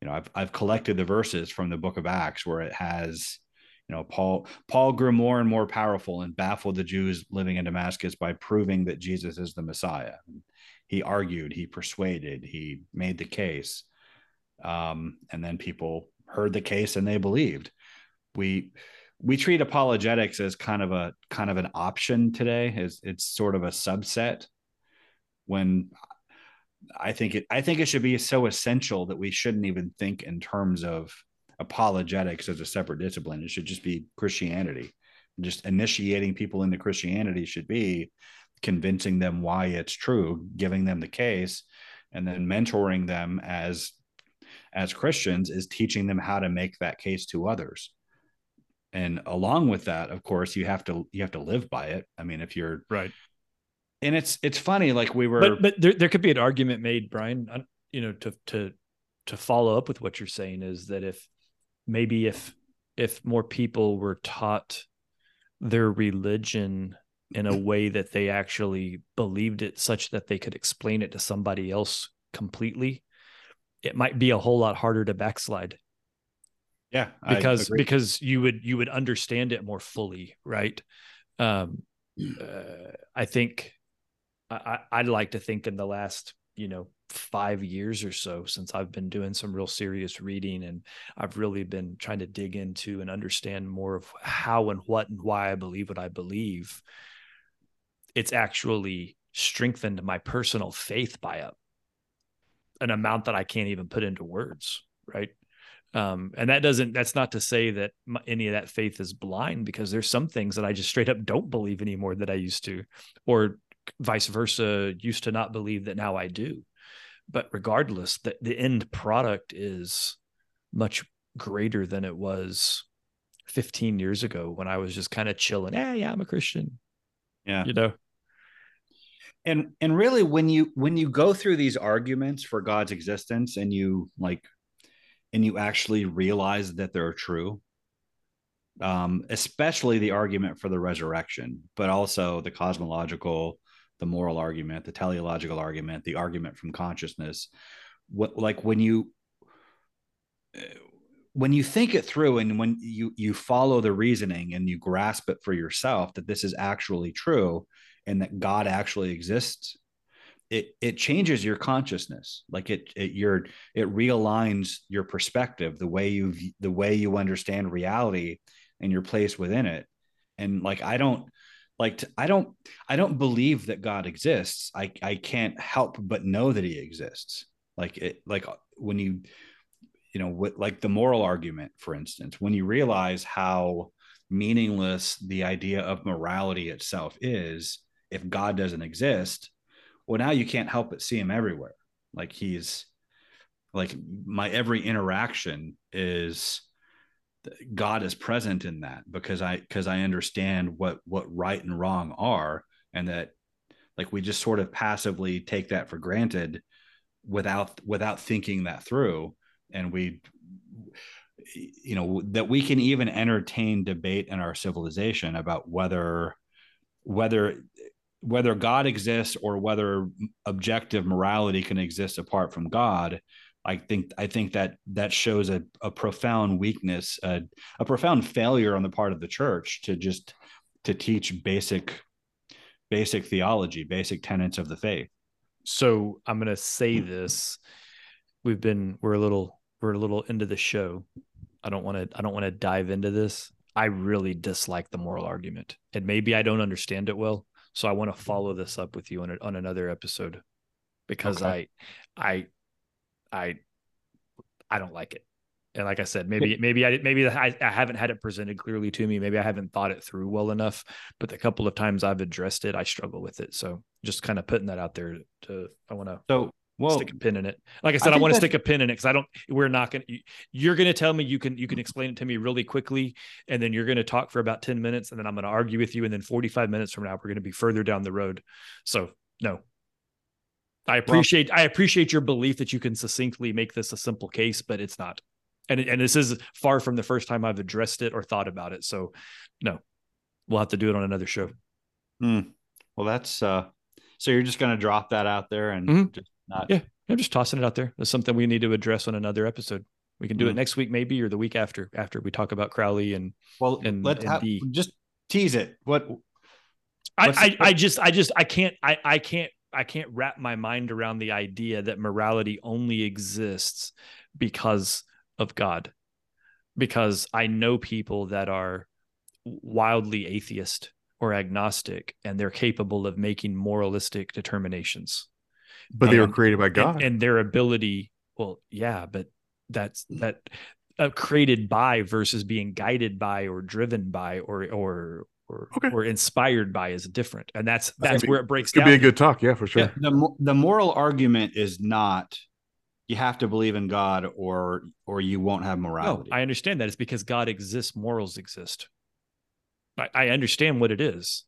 you know I've, I've collected the verses from the book of acts where it has you know paul paul grew more and more powerful and baffled the jews living in damascus by proving that jesus is the messiah he argued he persuaded he made the case um, and then people heard the case and they believed. We we treat apologetics as kind of a kind of an option today. It's it's sort of a subset when I think it I think it should be so essential that we shouldn't even think in terms of apologetics as a separate discipline. It should just be Christianity. Just initiating people into Christianity should be convincing them why it's true, giving them the case, and then mentoring them as as Christians is teaching them how to make that case to others. And along with that, of course, you have to you have to live by it. I mean, if you're right and it's it's funny like we were but but there, there could be an argument made brian you know to to to follow up with what you're saying is that if maybe if if more people were taught their religion in a way that they actually believed it such that they could explain it to somebody else completely it might be a whole lot harder to backslide yeah because because you would you would understand it more fully right um uh, i think I, I'd like to think in the last, you know, five years or so since I've been doing some real serious reading and I've really been trying to dig into and understand more of how and what and why I believe what I believe. It's actually strengthened my personal faith by a an amount that I can't even put into words, right? Um, and that doesn't that's not to say that my, any of that faith is blind because there's some things that I just straight up don't believe anymore that I used to, or vice versa used to not believe that now I do. But regardless, the, the end product is much greater than it was 15 years ago when I was just kind of chilling. Hey, yeah, I'm a Christian. Yeah. You know. And and really when you when you go through these arguments for God's existence and you like and you actually realize that they're true, um, especially the argument for the resurrection, but also the cosmological the moral argument, the teleological argument, the argument from consciousness. What like when you when you think it through and when you you follow the reasoning and you grasp it for yourself that this is actually true and that God actually exists, it it changes your consciousness. Like it it your it realigns your perspective, the way you the way you understand reality and your place within it. And like I don't like to, i don't i don't believe that god exists i i can't help but know that he exists like it like when you you know what like the moral argument for instance when you realize how meaningless the idea of morality itself is if god doesn't exist well now you can't help but see him everywhere. Like he's like my every interaction is God is present in that because I because I understand what what right and wrong are and that like we just sort of passively take that for granted without without thinking that through. And we you know that we can even entertain debate in our civilization about whether whether whether God exists or whether objective morality can exist apart from God I think I think that that shows a, a profound weakness, a, a profound failure on the part of the church to just to teach basic basic theology, basic tenets of the faith. So I'm going to say hmm. this: we've been we're a little we're a little into the show. I don't want to I don't want to dive into this. I really dislike the moral argument, and maybe I don't understand it well. So I want to mm-hmm. follow this up with you on a, on another episode because okay. I I I I don't like it. And like I said, maybe maybe I maybe I, I haven't had it presented clearly to me. Maybe I haven't thought it through well enough. But the couple of times I've addressed it, I struggle with it. So just kind of putting that out there to I want to so well stick a pin in it. Like I said, I, I want to stick a pin in it because I don't. We're not gonna. You're gonna tell me you can you can explain it to me really quickly, and then you're gonna talk for about ten minutes, and then I'm gonna argue with you, and then 45 minutes from now we're gonna be further down the road. So no, I appreciate well, I appreciate your belief that you can succinctly make this a simple case, but it's not. And and this is far from the first time I've addressed it or thought about it. So no. We'll have to do it on another show. Hmm. Well, that's uh so you're just gonna drop that out there and mm-hmm. just not Yeah, I'm just tossing it out there. That's something we need to address on another episode. We can do mm. it next week, maybe, or the week after, after we talk about Crowley and well, and, let and just tease it. What I, I, I just I just I can't I I can't I can't wrap my mind around the idea that morality only exists because of God. Because I know people that are wildly atheist or agnostic and they're capable of making moralistic determinations. But they were created by God. And, their ability, well, yeah, but that's that uh, created by versus being guided by or driven by or or or, Okay. or inspired by is different. And that's That's that's be- where it breaks Could down. be a good talk, yeah, for sure. Yeah, the the moral argument is not you have to believe in God or or you won't have No, morality. I understand that. It's because God exists, morals exist. I, I understand what it is.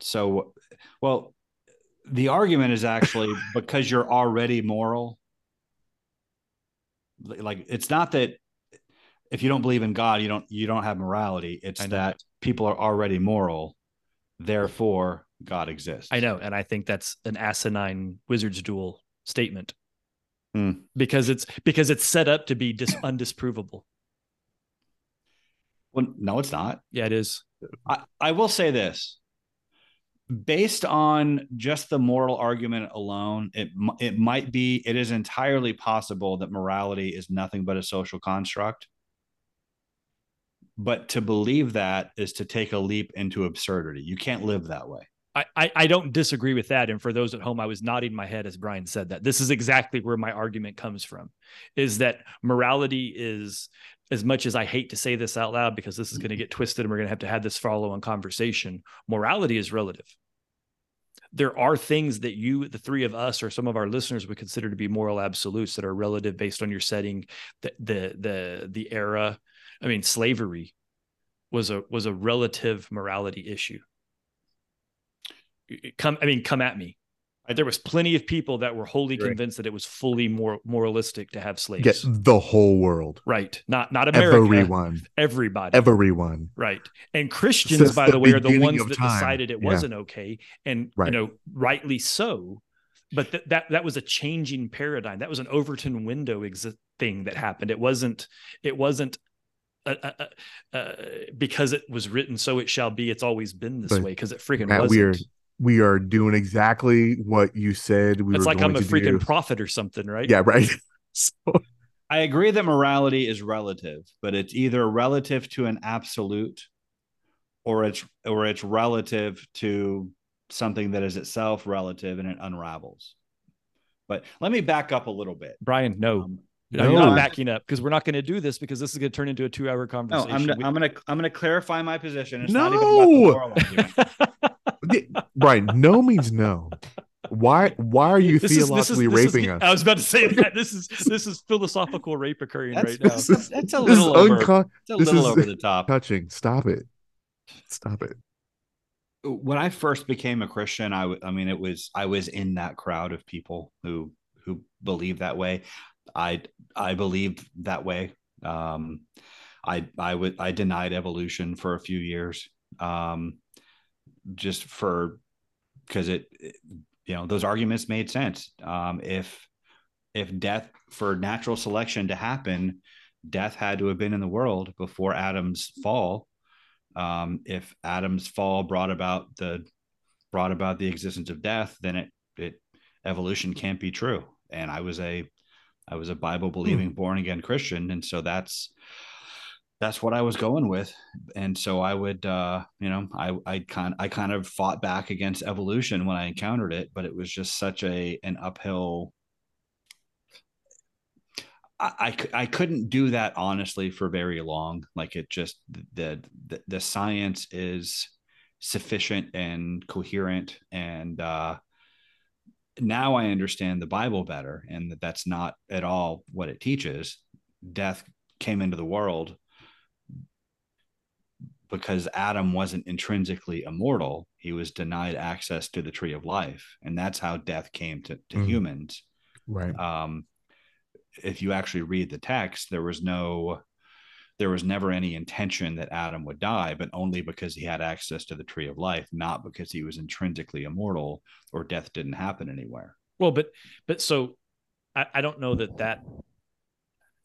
So well the argument is actually because you're already moral like it's not that if you don't believe in God you don't you don't have morality it's that people are already moral therefore God exists. I know, and I think that's an asinine wizard's duel statement Hmm. because it's because it's set up to be dis- undisprovable. Well, no, it's not. Yeah, it is. I, I will say this based on just the moral argument alone it it might be it is entirely possible that morality is nothing but a social construct but to believe that is to take a leap into absurdity you can't live that way I, I don't disagree with that. And for those at home, I was nodding my head as Brian said that. This is exactly where my argument comes from, is that morality is as much as I hate to say this out loud because this is going to mm-hmm. get twisted and we're going to have to have this follow-on conversation. Morality is relative. There are things that you, the three of us, or some of our listeners would consider to be moral absolutes that are relative based on your setting, the the the the era. I mean, slavery was a was a relative morality issue come i mean come at me there was plenty of people that were wholly Right. convinced that it was fully more moralistic to have slaves Get the whole world. right not not america Everyone. everybody Everyone. right and christians Since by the the way are the ones that time. decided it Yeah. wasn't okay and Right. you know rightly so but th- that that was a changing paradigm that was an overton window thing that happened it wasn't it wasn't uh, uh, uh, uh, because it was written so it shall be it's always been this But, way because it freaking Matt, wasn't we are we are doing exactly what you said we it's were like going i'm a freaking do. prophet or something right Yeah, right. so, i agree that morality is relative but it's either relative to an absolute or it's or it's relative to something that is itself relative and it unravels but let me back up a little bit brian no Um, No, No. you're not backing up because we're not going to do this because this is going to turn into a two-hour No, conversation. I'm gonna, We- I'm gonna I'm gonna clarify my position. It's not even about the No. moral argument. Yeah, Brian, no means no. Why why are you This is- this is- theologically this is- raping us? I was about to say that this is this is philosophical rape occurring That's, right now. Is- that's a little over. uncon- It's a little over the top. touching. Stop it. Stop it. When I first became a Christian, I w- I mean, it was I was in that crowd of people who who believe that way. I I believed that way. Um, I I would I denied evolution for a few years, um, just for because it, it- you know those arguments made sense. Um, if if death for natural selection to happen, death had to have been in the world before Adam's fall. Um, if Adam's fall brought about the brought about the existence of death, then it it evolution can't be true. And I was a I was a Bible believing born again Christian, and so that's that's what I was going with. And so I would, uh, you know, I I kind I kind of fought back against evolution when I encountered it, but it was just such a an uphill. I, I couldn't do that honestly for very long. Like it just the the, the science is sufficient and coherent and uh now I understand the Bible better and that that's not at all what it teaches. Death came into the world because Adam wasn't intrinsically immortal. He was denied access to the tree of life. And that's how death came to, to Mm. humans. Right. Um, if you actually read the text, there was no, there was never any intention that Adam would die, but only because he had access to the tree of life, not because he was intrinsically immortal or death didn't happen anywhere. Well, but but so I, I don't know that that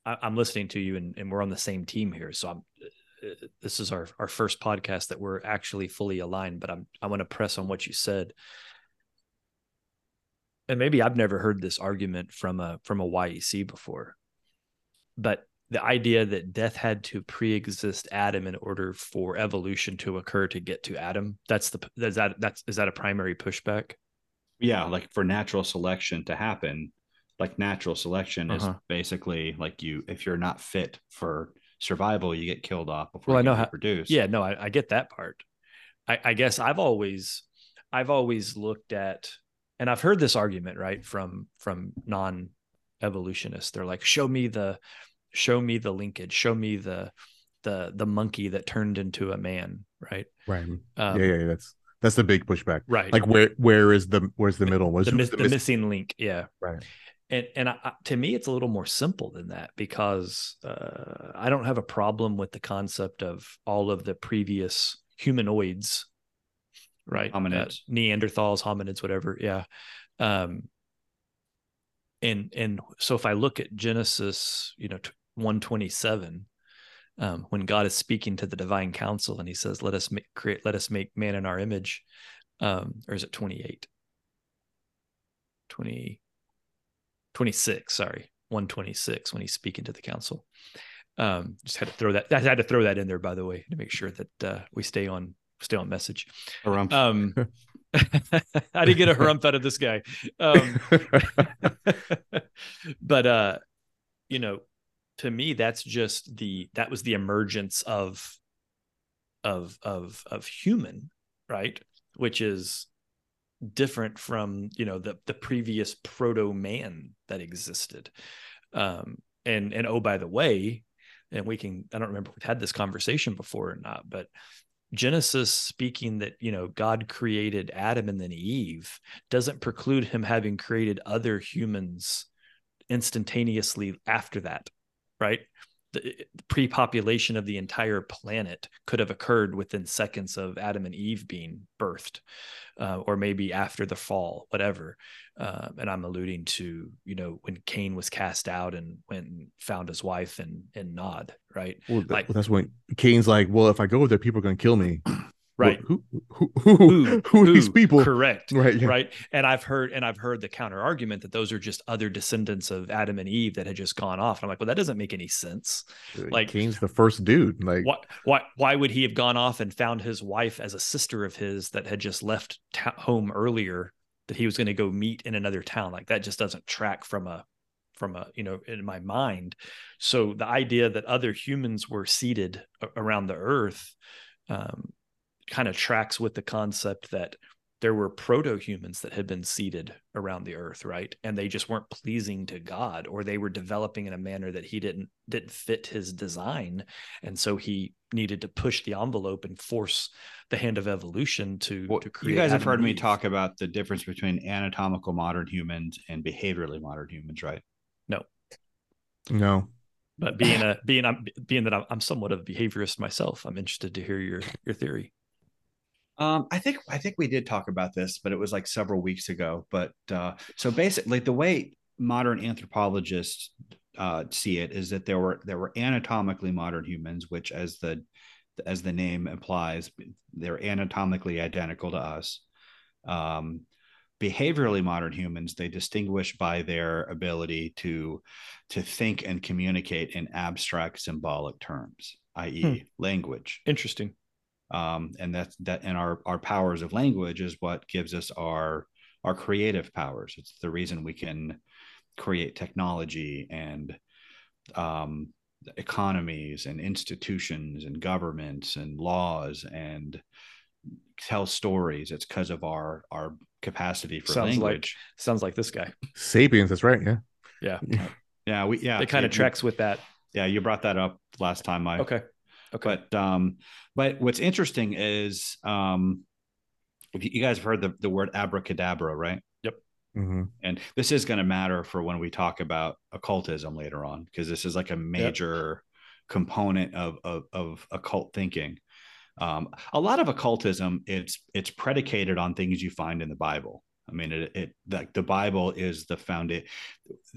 I, I'm listening to you and, and we're on the same team here. So I'm this is our our first podcast that we're actually fully aligned. But I'm I want to press on what you said. and maybe I've never heard this argument from a from a YEC before, but the idea that death had to pre-exist Adam in order for evolution to occur to get to Adam that's the is that that's is that a primary pushback? Yeah, like for natural selection to happen, like natural selection uh-huh. is basically like you if you're not fit for survival, you get killed off before well, I know how, produce. Yeah, no, I, I get that part. I, I guess I've always I've always looked at and I've heard this argument right from from non evolutionists. They're like, show me the show me the linkage, show me the the the monkey that turned into a man, right? Right. Um, yeah, yeah, that's that's the big pushback. Right. Like where where is the where's the middle? Was the, the, the missing link? Yeah. Right. And and I, to me, it's a little more simple than that because uh, I don't have a problem with the concept of all of the previous humanoids right? Hominids, uh, Neanderthals, hominids, whatever. Yeah. Um, and and so if I look at Genesis, you know, one twenty seven, um, when God is speaking to the divine council and He says, "Let us make, create, let us make man in our image," um, or is it twenty eight? 20, 26, sorry, 126 when he's speaking to the council. Um, just had to throw that. I had to throw that in there, by the way, to make sure that uh, we stay on stay on message. Harumph. Um, I didn't get a harumph out of this guy. Um, but uh, you know, to me, that's just the that was the emergence of of of of human, right? Which is different from you know the the previous proto man that existed. Um, and and oh by the way, and we can I don't remember if we've had this conversation before or not, but Genesis speaking that, you know, God created Adam and then Eve doesn't preclude him having created other humans instantaneously after that, right? The, the pre-population of the entire planet could have occurred within seconds of Adam and Eve being birthed, uh, or maybe after the fall, whatever. Um, and I'm alluding to, you know, when Cain was cast out and went and found his wife and and Nod, right? Well, like well, that's when Cain's like, well, if I go there, people are going to kill me. Right. Who, who, who, who, who, are these people? Correct. Right. Yeah. Right. And I've heard, and I've heard the counter argument that those are just other descendants of Adam and Eve that had just gone off. And I'm like, well, that doesn't make any sense. Like Cain's the first dude. Like, why, why, why would he have gone off and found his wife as a sister of his that had just left ta- home earlier that he was going to go meet in another town like that just doesn't track from a from a you know in my mind so the idea that other humans were seated around the earth um, kind of tracks with the concept that there were proto humans that had been seeded around the earth right? And they just weren't pleasing to god or they were developing in a manner that he didn't didn't fit his design. And so he needed to push the envelope and force the hand of evolution to, well, to create you guys have heard me talk about the difference between anatomical modern humans and behaviorally modern humans right? No. No. But being a being i'm being that i'm somewhat of a behaviorist myself i'm interested to hear your your theory um, I think I think we did talk about this, but it was like several weeks ago. But uh, so basically, the way modern anthropologists uh, see it is that there were there were anatomically modern humans, which, as the as the name implies, they're anatomically identical to us. Um, behaviorally modern humans they distinguish by their ability to to think and communicate in abstract symbolic terms i.e hmm. language interesting um, and that's that and our our powers of language is what gives us our our creative powers. It's the reason we can create technology and um, economies and institutions and governments and laws and tell stories. It's because of our our capacity for sounds language. like, sounds like this guy. Sapiens that's right yeah. Yeah. Yeah we yeah. It kind of tracks with that. Yeah you brought that up last time. I okay Okay. But um, but what's interesting is um, you guys have heard the, the word abracadabra, right? Yep. Mm-hmm. And this is going to matter for when we talk about occultism later on, because this is like a major yep. component of, of, of occult thinking. Um, a lot of occultism, it's it's predicated on things you find in the Bible. I mean, it, it like the Bible is the foundation,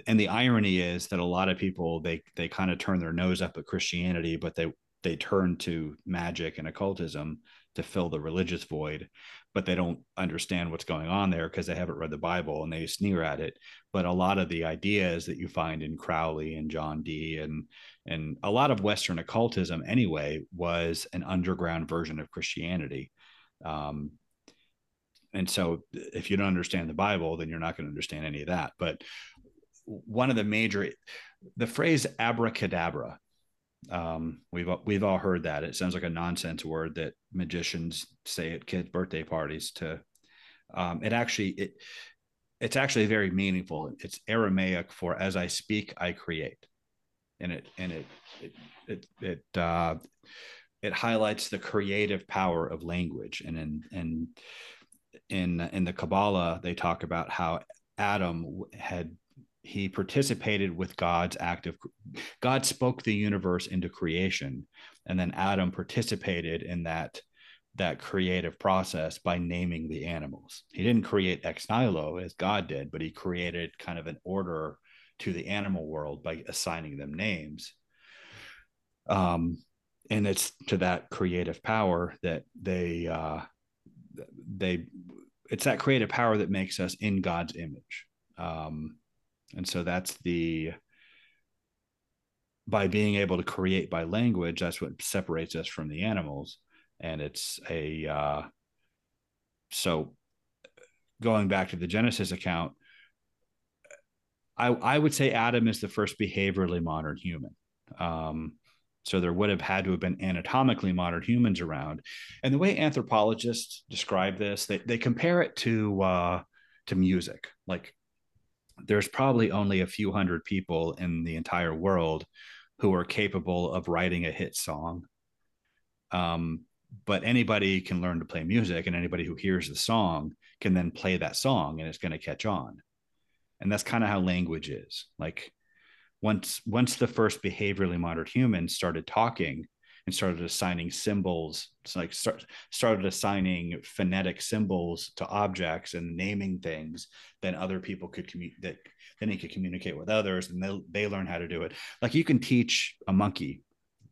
and the irony is that a lot of people they they kind of turn their nose up at Christianity, but they they turn to magic and occultism to fill the religious void but they don't understand what's going on there because they haven't read the Bible and they sneer at it. But a lot of the ideas that you find in Crowley and John Dee and and a lot of Western occultism anyway was an underground version of Christianity. Um, and so if you don't understand the Bible, then you're not going to understand any of that. But one of the major the phrase abracadabra um, we've we've all heard that. It sounds like a nonsense word that magicians say at kids' birthday parties. To um, it actually it it's actually very meaningful. It's Aramaic for "as I speak, I create," and it and it it it it, uh, it highlights the creative power of language. And in in in in the Kabbalah, they talk about how Adam had he participated with God's act of God spoke the universe into creation, and then Adam participated in that that creative process by naming the animals. He didn't create ex nihilo as God did, but he created kind of an order to the animal world by assigning them names. Um, and it's to that creative power that they uh, they it's that creative power that makes us in God's image. Um, and so that's the by being able to create by language that's what separates us from the animals. And it's a uh, so going back to the genesis account i i would say adam is the first behaviorally modern human. Um, so there would have had to have been anatomically modern humans around. And the way anthropologists describe this they, they compare it to uh, to music. Like there's probably only a few hundred people in the entire world who are capable of writing a hit song. Um, but anybody can learn to play music, and anybody who hears the song can then play that song, and it's going to catch on. And that's kind of how language is. Like once once the first behaviorally modern humans started talking, and started assigning symbols it's like start, started assigning phonetic symbols to objects and naming things then other people could communicate that then he could communicate with others and they, they learn how to do it. Like you can teach a monkey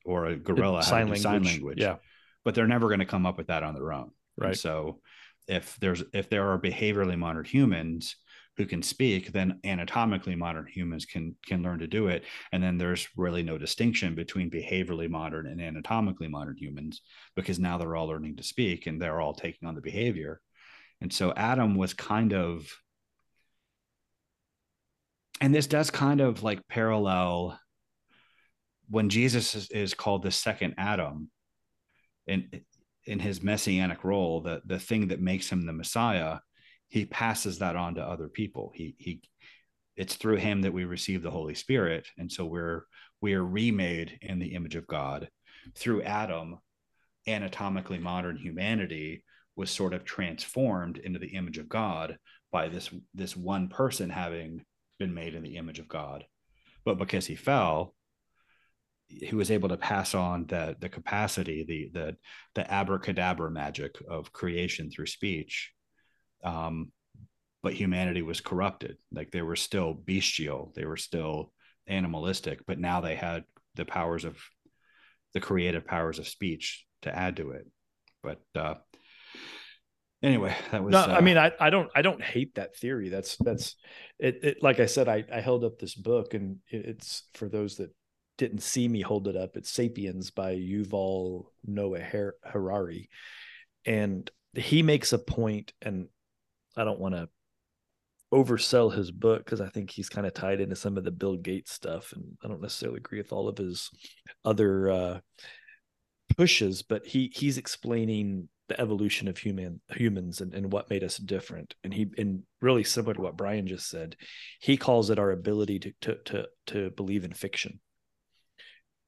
or a gorilla sign language. sign language yeah. but they're never going to come up with that on their own. Right. and so if there's if there are behaviorally modern humans who can speak, then anatomically modern humans can can learn to do it. And then there's really no distinction between behaviorally modern and anatomically modern humans because now they're all learning to speak and they're all taking on the behavior. And so Adam was kind of and this does kind of like parallel when Jesus is, is called the second Adam in in his messianic role, the the thing that makes him the Messiah he passes that on to other people. He he it's through him that we receive the Holy Spirit. And so we're we are remade in the image of God. Through Adam, anatomically modern humanity was sort of transformed into the image of God by this this one person having been made in the image of God. But because he fell, he was able to pass on the the capacity, the the the abracadabra magic of creation through speech um, but humanity was corrupted. Like they were still bestial, they were still animalistic, but now they had the powers of the creative powers of speech to add to it. But uh, anyway, that was. No, uh, I mean, I, I don't I don't hate that theory. That's that's it. it like I said, I I held up this book, and it's for those that didn't see me hold it up. It's *Sapiens* by Yuval Noah Harari, and he makes a point, and I don't want to oversell his book because I think he's kind of tied into some of the Bill Gates stuff, and I don't necessarily agree with all of his other uh, pushes. But he he's explaining the evolution of human humans and, and what made us different, and he and really similar to what Brian just said, he calls it our ability to to to, to believe in fiction.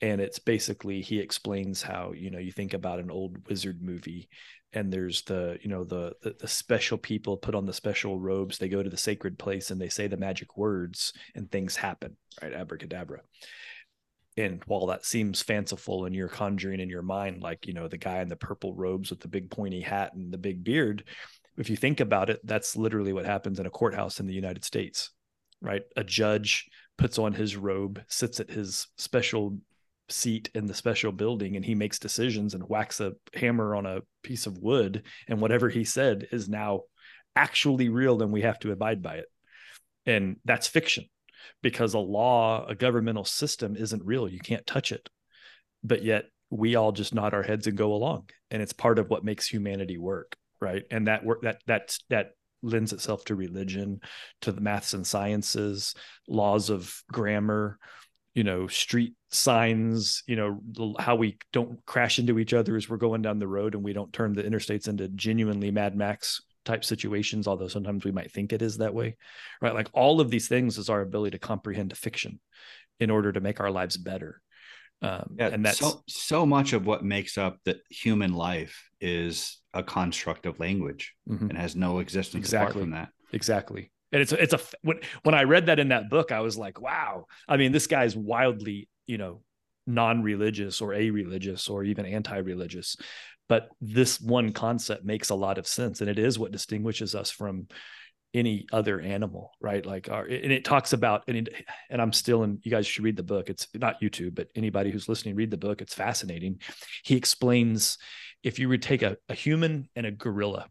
And it's basically he explains how you know you think about an old wizard movie and there's the you know the, the, the special people put on the special robes they go to the sacred place and they say the magic words and things happen right? Abracadabra. And while that seems fanciful and you're conjuring in your mind like you know the guy in the purple robes with the big pointy hat and the big beard if you think about it that's literally what happens in a courthouse in the united states right? A judge puts on his robe sits at his special seat in the special building and he makes decisions and whacks a hammer on a piece of wood and whatever he said is now actually real and we have to abide by it. And that's fiction because a law a governmental system isn't real. You can't touch it. But yet we all just nod our heads and go along. And it's part of what makes humanity work right? And that work that that that lends itself to religion to the maths and sciences laws of grammar you know street signs you know how we don't crash into each other as we're going down the road and we don't turn the interstates into genuinely mad max type situations although sometimes we might think it is that way right like all of these things is our ability to comprehend fiction in order to make our lives better um, yeah, and that's so, so much of what makes up the human life is a construct of language mm-hmm. and has no existence exactly. apart from that exactly and it's it's a when when I read that in that book, I was like, wow. I mean, this guy's wildly, you know, non-religious or a-religious or even anti-religious, but this one concept makes a lot of sense, and it is what distinguishes us from any other animal, right? Like, our, and it talks about, and it, and I'm still in. You guys should read the book. It's not YouTube, but anybody who's listening, read the book. It's fascinating. He explains if you would take a, a human and a gorilla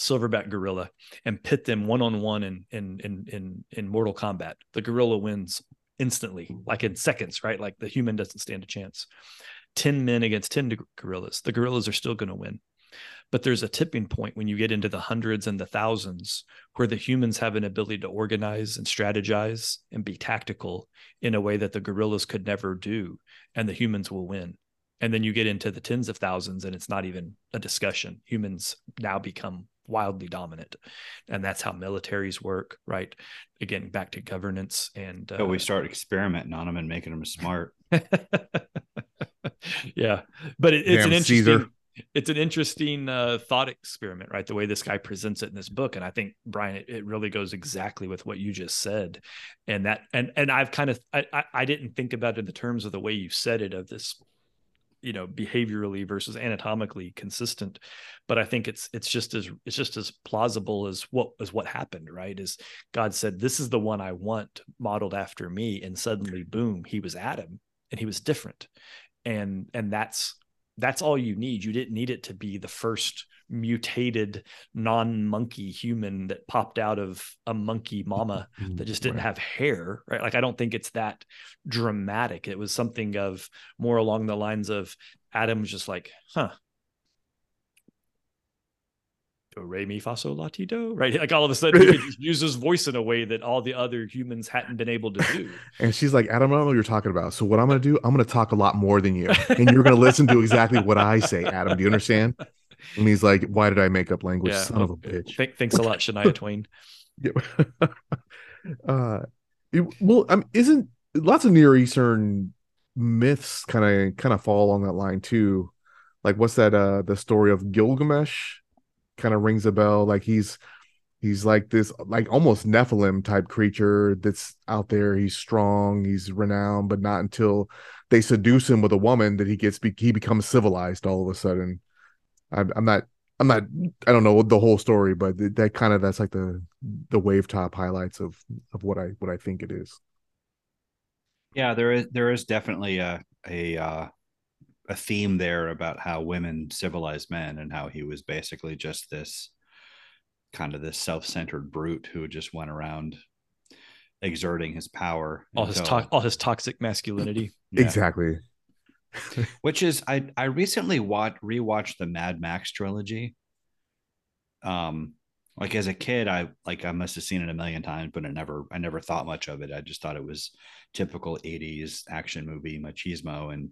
silverback gorilla and pit them one on one in in in in Mortal Kombat, the gorilla wins instantly, like in seconds, right? Like the human doesn't stand a chance. 10 men against 10 gorillas. The gorillas are still going to win. But there's a tipping point when you get into the hundreds and the thousands where the humans have an ability to organize and strategize and be tactical in a way that the gorillas could never do. And the humans will win. And then you get into the tens of thousands and it's not even a discussion. Humans now become wildly dominant. And that's how militaries work right? Again back to governance and uh, we start experimenting on them and making them smart. Yeah but it, it's Damn an interesting Caesar. it's an interesting uh, thought experiment right? The way this guy presents it in this book and i think brian it, it really goes exactly with what you just said. And that and and i've kind of I, I didn't think about it in the terms of the way you said it of this you know behaviorally versus anatomically consistent but i think it's it's just as it's just as plausible as what as what happened right? Is god said this is the one i want modeled after me and suddenly boom he was adam and he was different. And and that's that's all you need. You didn't need it to be the first mutated non-monkey human that popped out of a monkey mama mm-hmm. that just didn't right. have hair right? Like i don't think it's that dramatic. It was something of more along the lines of adam was just like huh. Do re mi fa sol la ti do right? Like all of a sudden he just use his voice in a way that all the other humans hadn't been able to do. And she's like adam i don't know what you're talking about. So what i'm going to do i'm going to talk a lot more than you and you're going to listen to exactly what i say adam. Do you understand and he's like, "Why did I make up language? Yeah. Son of a bitch." Th- thanks a lot, Shania Twain. yeah. uh, it, well, um, isn't lots of Near Eastern myths kind of kind of fall along that line too? Like, what's that? Uh, the story of Gilgamesh kind of rings a bell. Like he's he's like this like almost nephilim type creature that's out there he's strong he's renowned but not until they seduce him with a woman that he gets he becomes civilized all of a sudden I'm, I'm not I'm not I don't know the whole story, but that kind of that's like the the wave top highlights of of what I what I think it is. Yeah, there is there is definitely a a uh, a theme there about how women civilize men and how he was basically just this kind of this self-centered brute who just went around exerting his power all his to- all his toxic masculinity yeah. exactly which is I I recently watched rewatched the Mad Max trilogy. Um, like as a kid, I like I must have seen it a million times, but I never I never thought much of it. I just thought it was typical '80s action movie machismo, and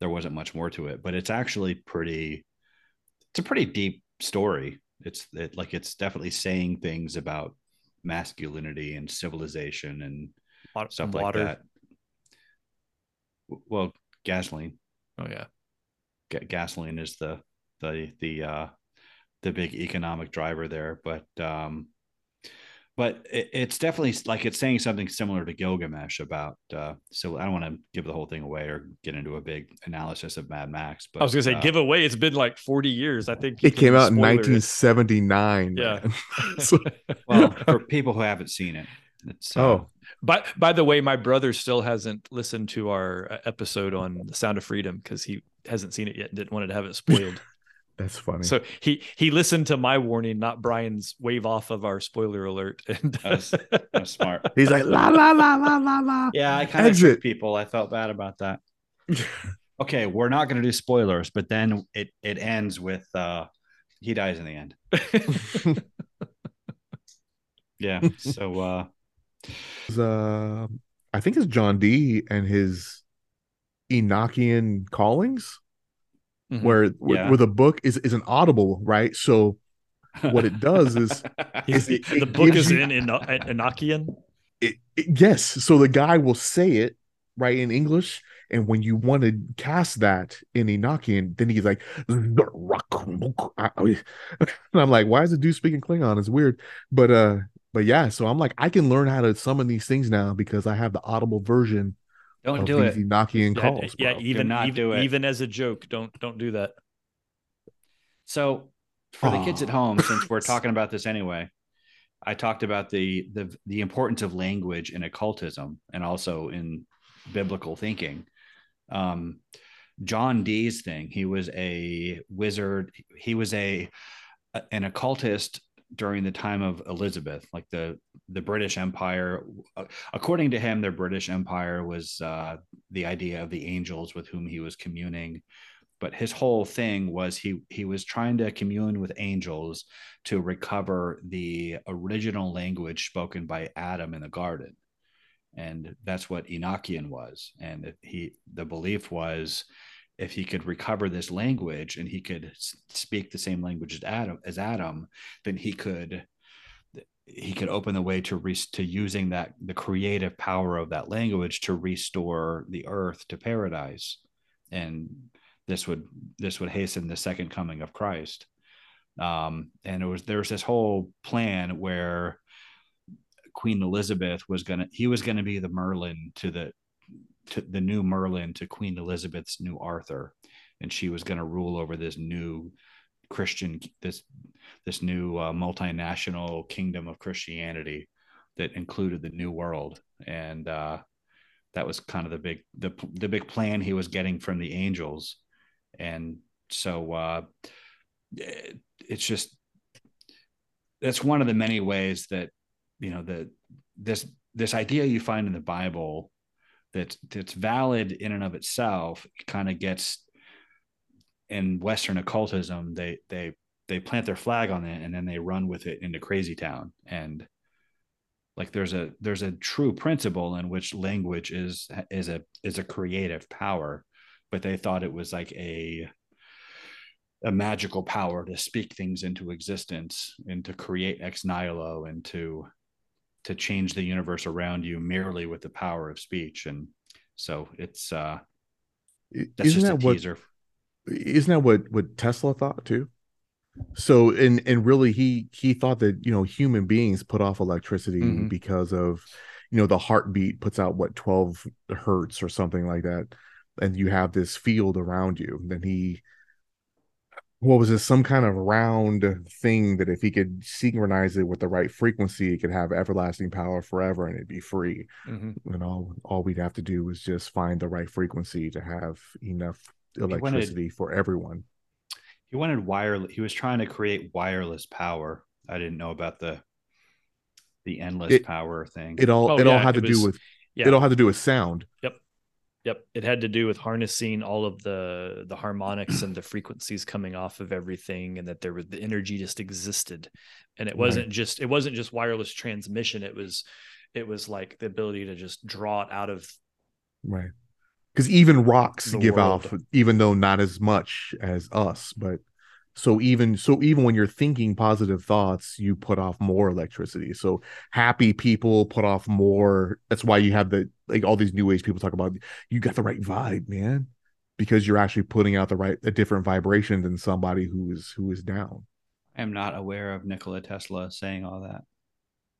there wasn't much more to it. But it's actually pretty. It's a pretty deep story. It's it, like it's definitely saying things about masculinity and civilization and stuff like that. Well, gasoline. Oh yeah, G- gasoline is the the the uh, the big economic driver there, but um, but it, it's definitely like it's saying something similar to Gilgamesh about. Uh, so I don't want to give the whole thing away or get into a big analysis of Mad Max. But I was gonna say, uh, give away. It's been like forty years. I think it came out in 1979. Yeah. so, well, for people who haven't seen it, it's uh, oh By by the way, my brother still hasn't listened to our uh, episode on the Sound of Freedom because he hasn't seen it yet and didn't want to have it spoiled. That's funny. so he he listened to my warning, not Brian's wave off of our spoiler alert. And That's, that's smart. He's like la la la la la la. Yeah, I kind of Exit. tricked people. I felt bad about that. Okay, we're not going to do spoilers, but then it it ends with uh he dies in the end. Yeah. So uh It's, uh, I think it's John Dee and his Enochian callings, Mhm. where Yeah. where the book is is an audible, right? So What it does is- He's- it- the it book is you- in Eno- Enochian. it, it- yes, so the guy will say it right in English, and when you want to cast that in Enochian, then he's like, and I'm like, why is the dude speaking Klingon? It's weird, but uh, but yeah, so I'm like, I can learn how to summon these things now because I have the audible version don't of do these it. Enochian Yeah, calls. yeah, bro. even not even, do it. even as a joke, don't don't do that. So for the kids at home, since we're talking about this anyway, I talked about the the the importance of language in occultism and also in biblical thinking. Um, John Dee's thing. He was a wizard. He was a an occultist during the time of Elizabeth, like the the British Empire. According to him, the British Empire was uh, the idea of the angels with whom he was communing but his whole thing was he he was trying to commune with angels to recover the original language spoken by Adam in the garden and that's what Enochian was and he the belief was if he could recover this language and he could speak the same language as Adam as Adam then he could he could open the way to re- to using that the creative power of that language to restore the earth to paradise and this would this would hasten the second coming of Christ. Um, and it was there was this whole plan where Queen Elizabeth was gonna he was gonna be the Merlin to the the new Merlin to Queen Elizabeth's new Arthur, and she was gonna rule over this new Christian this this new uh, multinational kingdom of Christianity that included the New World and. uh that was kind of the big the the big plan he was getting from the angels and so uh it, it's just that's one of the many ways that you know the this this idea you find in the bible that that's valid in and of itself it kind of gets in western occultism they they they plant their flag on it and then they run with it into crazy town. And like there's a there's a true principle in which language is is a is a creative power but they thought it was like a a magical power to speak things into existence and to create ex nihilo and to to change the universe around you merely with the power of speech and so it's uh that's Isn't just that a what teaser isn't that what what Tesla thought too? So and and really he he thought that you know human beings put off electricity Mm-hmm. Mhm. because of you know the heartbeat puts out what 12 hertz or something like that and you have this field around you then he what was this some kind of round thing that if he could synchronize it with the right frequency it could have everlasting power forever and it'd be free. Mhm. and all all we'd have to do is just find the right frequency to have enough wanted- electricity for everyone. He wanted wireless he was trying to create wireless power. I didn't know about the the endless It- power thing. it all Oh, it all had it to was- do with Yeah. it all had to do with sound. Yep, it had to do with harnessing all of the the harmonics and the frequencies coming off of everything, and that there was the energy just existed, and it wasn't just it wasn't just wireless transmission. It was it was like the ability to just draw it out of right because even rocks give world. off even though not as much as us but so even so even when you're thinking positive thoughts you put off more electricity so happy people put off more that's why you have the like all these new age people talk about you got the right vibe man because you're actually putting out the right a different vibration than somebody who is who is down i am not aware of nikola tesla saying all that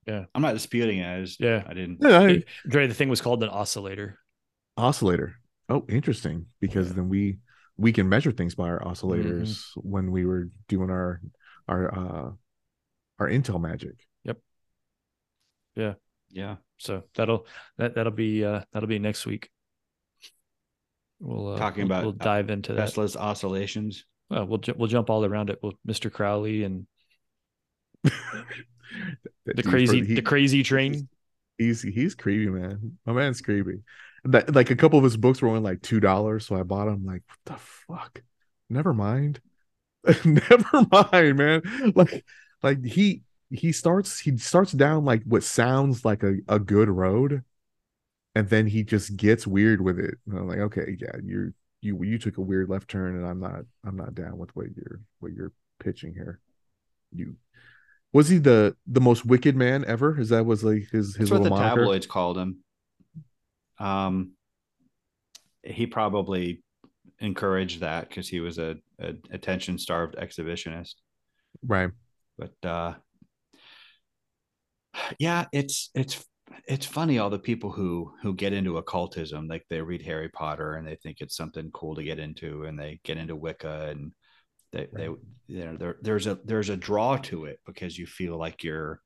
Yeah. i'm not disputing it i just Yeah. i didn't yeah, I- It- Dre, the thing was called an oscillator. oscillator oh interesting because Yeah. then we we can measure things by our oscillators when we were doing our our uh our intel magic Yep. yeah Yeah. So that'll that that'll be uh that'll be next week. We'll uh, Talking we'll- about, we'll dive into that. Tesla's oscillations. Well, we'll ju- we'll jump all around it. We'll Mr. Crowley and the crazy pretty- he- the crazy train. He's he's creepy, man. My man's creepy. That like a couple of his books were only like two dollars, so I bought them. Like, what the fuck? Never mind. Never mind, man. Like, like he he starts he starts down like what sounds like a, a good road, and then he just gets weird with it. And I'm like, okay, yeah, you you you took a weird left turn, and I'm not I'm not down with what you're what you're pitching here. You was he the the most wicked man ever? Is that was like his his That's what the moniker? tabloids called him. Um, he probably encouraged that because he was a, a attention starved exhibitionist. Right. But uh, yeah, it's it's it's funny all the people who who get into occultism, like they read Harry Potter and they think it's something cool to get into, and they get into Wicca and they they you know there there's a there's a draw to it because you feel like you're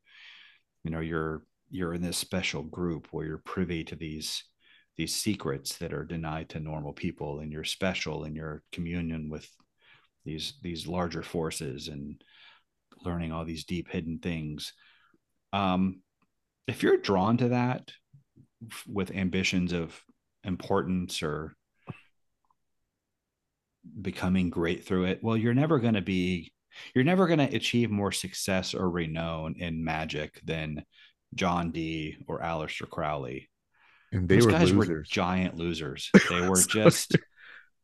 you know you're you're in this special group where you're privy to these these secrets that are denied to normal people and you're special in your communion with these these larger forces and learning all these deep hidden things. Um if you're drawn to that with ambitions of importance or becoming great through it well you're never going to be you're never going to achieve more success or renown in magic than john dee or Aleister crowley And they those were guys were giant losers they were So just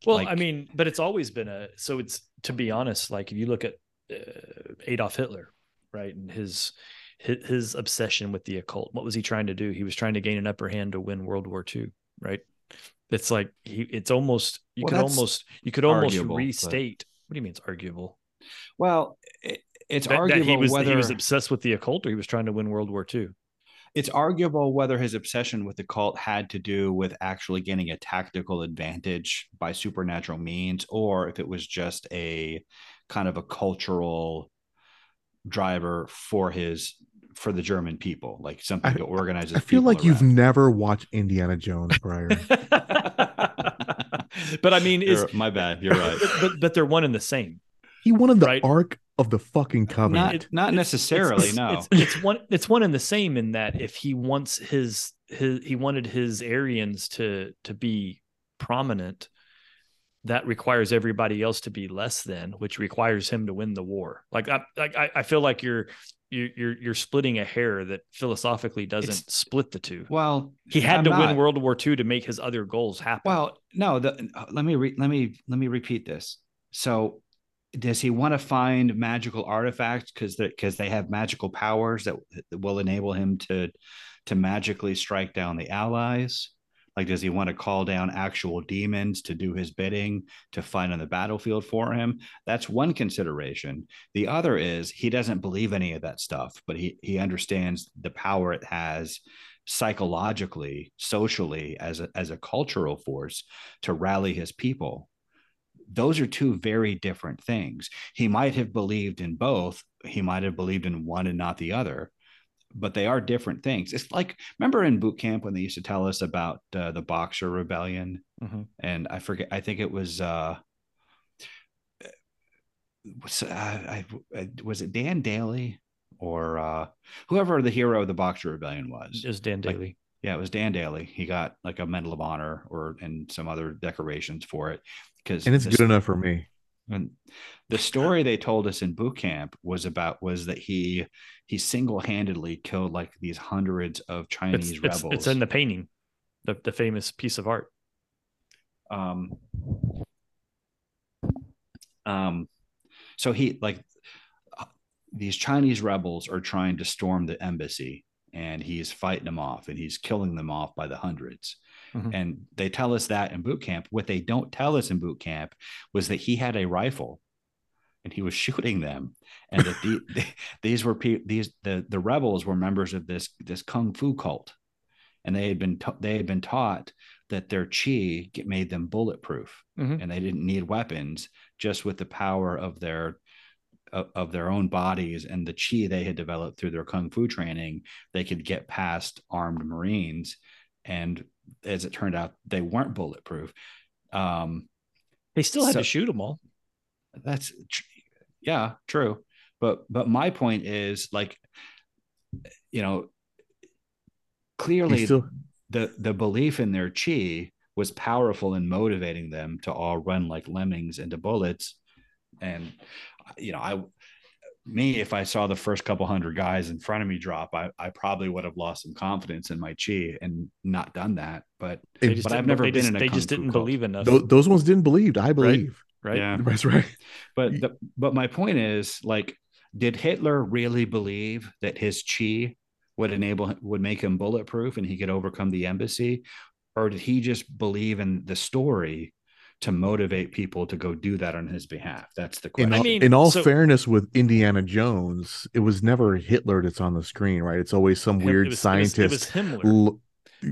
Well, Like- I mean, but it's always been a so it's to be honest, like if you look at uh, Adolf Hitler, right, and his his, his obsession with the occult, what was he trying to do? He was trying to gain an upper hand to win World War II, right? It's like he, it's almost you Well, could almost you could almost arguable, but- restate. What do you mean it's arguable? well it, it's That, that arguable he was whether he was obsessed with the occult, or he was trying to win World War II. It's arguable whether his obsession with the cult had to do with actually getting a tactical advantage by supernatural means or if it was just a kind of a cultural driver for his for the german people like something I- to organize his I feel people like you've never watched Indiana Jones, prior. but I mean, is my bad you're right but, but but they're one and the same. he wanted the Right. ark of the fucking covenant. not not necessarily it's, no It's, it's one. It's one and the same in that if he wants his his he wanted his Aryans to to be prominent, that requires everybody else to be less than, which requires him to win the war. Like I like I, I feel like you're you're you're you're splitting a hair that philosophically doesn't It's- split the two. well He had I'm to not- win World War II to make his other goals happen. Well, no. The, uh, let me re, let me let me repeat this. So, does he want to find magical artifacts because because they have magical powers that, that will enable him to to magically strike down the allies? Like, does he want to call down actual demons to do his bidding to fight on the battlefield for him? That's one consideration. The other is he doesn't believe any of that stuff, but he he understands the power it has psychologically, socially, as a, as a cultural force to rally his people. Those are two very different things. He might have believed in both. He might have believed in one and not the other, but they are different things. It's like remember in boot camp when they used to tell us about uh, the Boxer Rebellion, Mhm. and I forget. I think it was. uh was, uh, I, I, was it Dan Daly or uh, whoever the hero of the Boxer Rebellion was? Is Dan like- Daly? Yeah, it was Dan Daly. He got like a Medal of Honor or and some other decorations for it because and it's good enough for me. and the story they told us in boot camp was about was that he he single handedly killed like these hundreds of Chinese it's, rebels. it's in the painting, the the famous piece of art. um um so he like these chinese rebels are trying to storm the embassy and he's fighting them off and he's killing them off by the 100s Mhm. and they tell us that in boot camp what they don't tell us in boot camp was that he had a rifle and he was shooting them and that the, these were pe- these the the rebels were members of this this kung fu cult and they had been ta- they had been taught that their chi made them bulletproof Mhm. and they didn't need weapons just with the power of their of, of their own bodies and the chi they had developed through their kung fu training, they could get past armed Marines. And as it turned out, they weren't bulletproof. Um, They still had So- to shoot them all. that's tr- yeah true but but my point is like you know clearly still the the belief in their chi was powerful in motivating them to all run like lemmings into bullets and you know i me if i saw the first couple hundred guys in front of me drop i, I probably would have lost some confidence in my chi and not done that but They but I've never they been just, in a They just didn't cult. believe enough, those, those ones didn't believe. I believe. right? yeah That's right. But the, but my point is like, did Hitler really believe that his chi would enable would make him bulletproof and he could overcome the embassy, or did he just believe in the story to motivate people to go do that on his behalf? That's the In question. I mean, in all so- fairness, with Indiana Jones, it was never Hitler that's on the screen, right? It's always some Him- weird it was, scientist. It was, it was Himmler. l-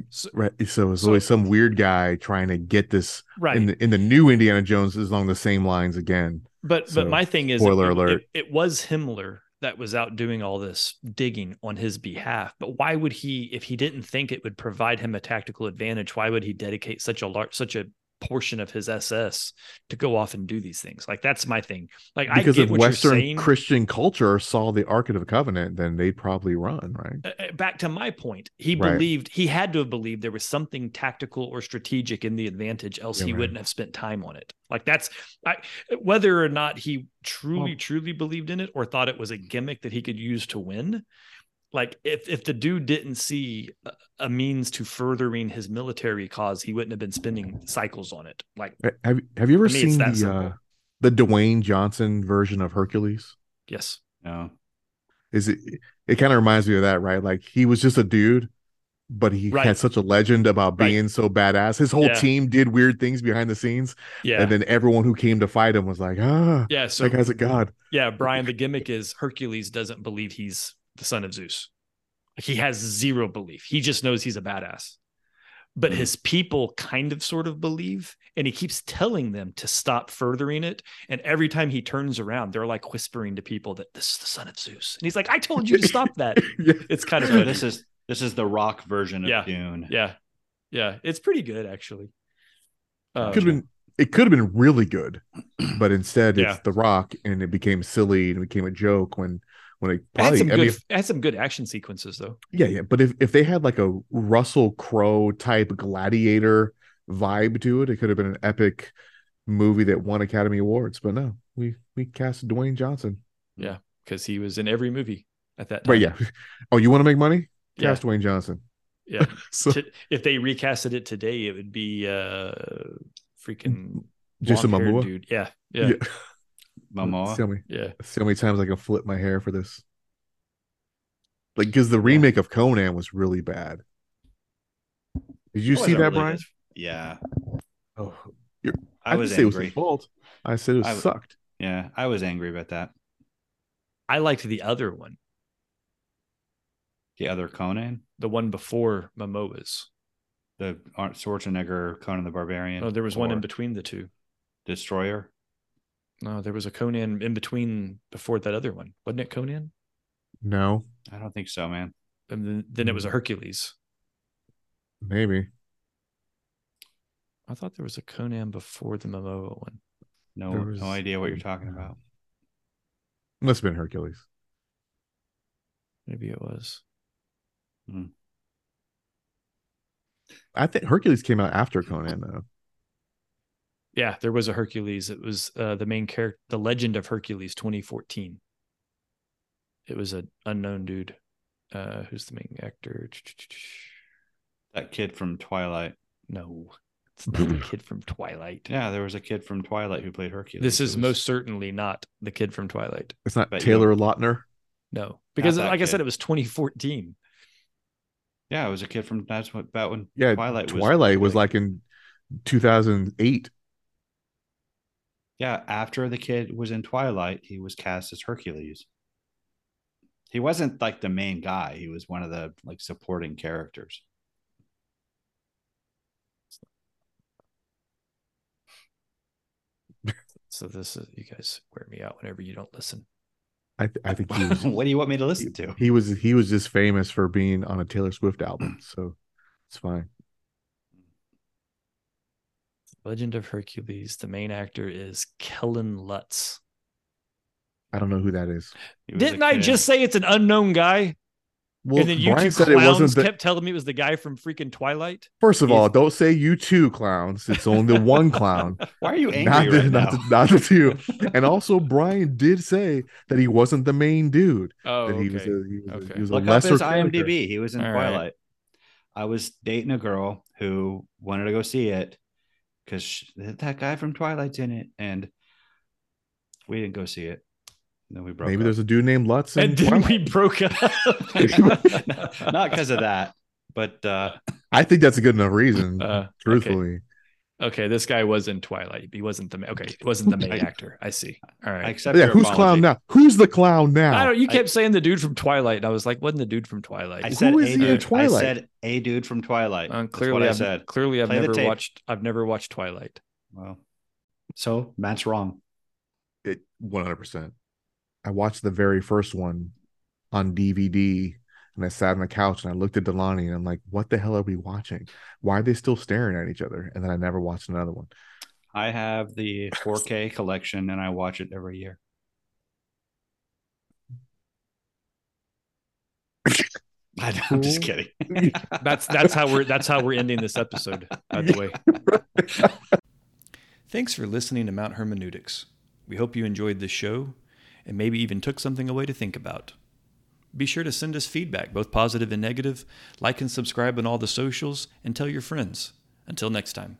So- right. So it's so- always some weird guy trying to get this right. in the, in the new Indiana Jones is along the same lines again. But So, but my thing is, spoiler it, alert. It, it was Himmler that was out doing all this digging on his behalf. But why would he, if he didn't think it would provide him a tactical advantage, why would he dedicate such a large, such a portion of his SS to go off and do these things? Like that's my thing. Like I Because get if what you're Western saying. Christian culture saw the Ark of the Covenant, then they'd probably run, right? Uh, uh, back to my point he Right. believed he had to have believed there was something tactical or strategic in the advantage else Yeah, he right. wouldn't have spent time on it like that's I, whether or not he truly Well- truly believed in it or thought it was a gimmick that he could use to win like if if the dude didn't see a, a means to furthering his military cause he wouldn't have been spending cycles on it like Have Have you ever To me, seen the simple. uh, the Dwayne Johnson version of Hercules? yes no. Is it? It kind of reminds me of that, right? Like he was just a dude, but he Right. had such a legend about Right. being so badass. His whole Yeah. team did weird things behind the scenes, yeah and then everyone who came to fight him was like, "Ah, yeah so that guy's a god." Yeah, Brian, the gimmick is Hercules doesn't believe he's the son of Zeus. He has zero belief. He just knows he's a badass. But Mhm. his people kind of sort of believe, and he keeps telling them to stop furthering it. And every time he turns around, they're like whispering to people that this is the son of Zeus. And he's like, I told you to stop that. yeah, It's kind of So this is this is the rock version of Yeah. Dune. yeah. Yeah. It's pretty good, actually. Uh, could have been. It could have been really good, but instead Yeah. it's The Rock, and it became silly and it became a joke when when it it had probably. some I good, mean, had some good action sequences, though. Yeah, yeah. But if, if they had like a Russell Crowe type gladiator vibe to it, it could have been an epic movie that won Academy Awards. But no, we we cast Dwayne Johnson. Yeah, because he was in every movie at that time. But yeah. Oh, you want to make money? Yeah. Cast Dwayne Johnson. Yeah. So if they recasted it today, it would be uh freaking Jason Momoa. dude. Yeah, yeah, yeah. Momoa. See how many see how many times I can flip my hair for this. Like because the remake of Conan was really bad. Did you see that, really Brian? good. Yeah, Oh, I, I, was didn't it was angry. his fault. I said it was I w- sucked. Yeah, I was angry about that. I liked the other one, The other Conan, the one before Momoa's. the Arnold Schwarzenegger Conan the Barbarian. Oh, there was one in between the two. Destroyer. No, there was a Conan in between before that other one, wasn't it? Conan, No, I don't think so, man. and then, then it was a hmm. Hercules. maybe. I thought there was a Conan before the Momoa one. No, was- no idea what you're talking about. Must have been Hercules. Maybe it was. Hmm. I think Hercules came out after Conan though. Yeah, there was a Hercules. It was uh, the main character, the Legend of Hercules, 2014. It was an unknown dude. Uh, who's the main actor? That kid from Twilight. No, it's not the kid from Twilight. Yeah, there was a kid from Twilight who played Hercules. This is was- most certainly not the kid from Twilight. It's not Bet you Taylor Lautner. No, because that like I said, it was 2014. Yeah, it was a kid from that's what about when Yeah, Twilight Twilight was was, like in 2008. Yeah, after the kid was in Twilight, he was cast as Hercules. He wasn't like the main guy. He was one of the like supporting characters. So this is you guys wear me out whenever you don't listen. I, th- I think he was what do you want me to listen to? he was he was just famous for being on a Taylor Swift album, so it's fine. Legend of Hercules. The main actor is Kellen Lutz. I don't know who that is. He was a Didn't I just say it's an unknown guy? Well, and then you Brian two said it clowns wasn't. The, kept telling me it was the guy from freaking Twilight. first of He's- all, don't say you two clowns. It's only the one clown, Why are you angry not the, right not, now? the, not the two. And also, Brian did say that he wasn't the main dude. Oh, that he okay. was a, he was, Okay. he was a Look up lesser his character. IMDb. He was in All right. Twilight. I was dating a girl who wanted to go see it because that guy from Twilight's in it, and we didn't go see it. then we broke. Maybe up. there's a dude named Lutz. in and then we broke up. not because of that, but uh, I think that's a good enough reason. Uh, truthfully, Okay, this guy was in Twilight. He wasn't the ma- okay. He wasn't the main actor. I see. All right. I right. accept. yeah. Who's apology. clown now? Who's the clown now? I don't. You I- kept saying the dude from Twilight, and I was like, wasn't the dude from Twilight? I Who said is a he in dude. Twilight? I said a dude from Twilight. Uh, That's clearly, what I I've, said. clearly, I've Play never watched. I've never watched Twilight. Well, so Matt's wrong. It 100%. I watched the very first one on DVD and I sat on the couch and I looked at Delani and I'm like, what the hell are we watching? Why are they still staring at each other? And then I never watched another one. I have the 4K collection, and I watch it every year. I, I'm just kidding. That's that's how we're that's how we're ending this episode. By the way. Thanks for listening to Mount Hermeneutics. We hope you enjoyed this show and maybe even took something away to think about. Be sure to send us feedback, both positive and negative. Like and subscribe on all the socials, and tell your friends. Until next time.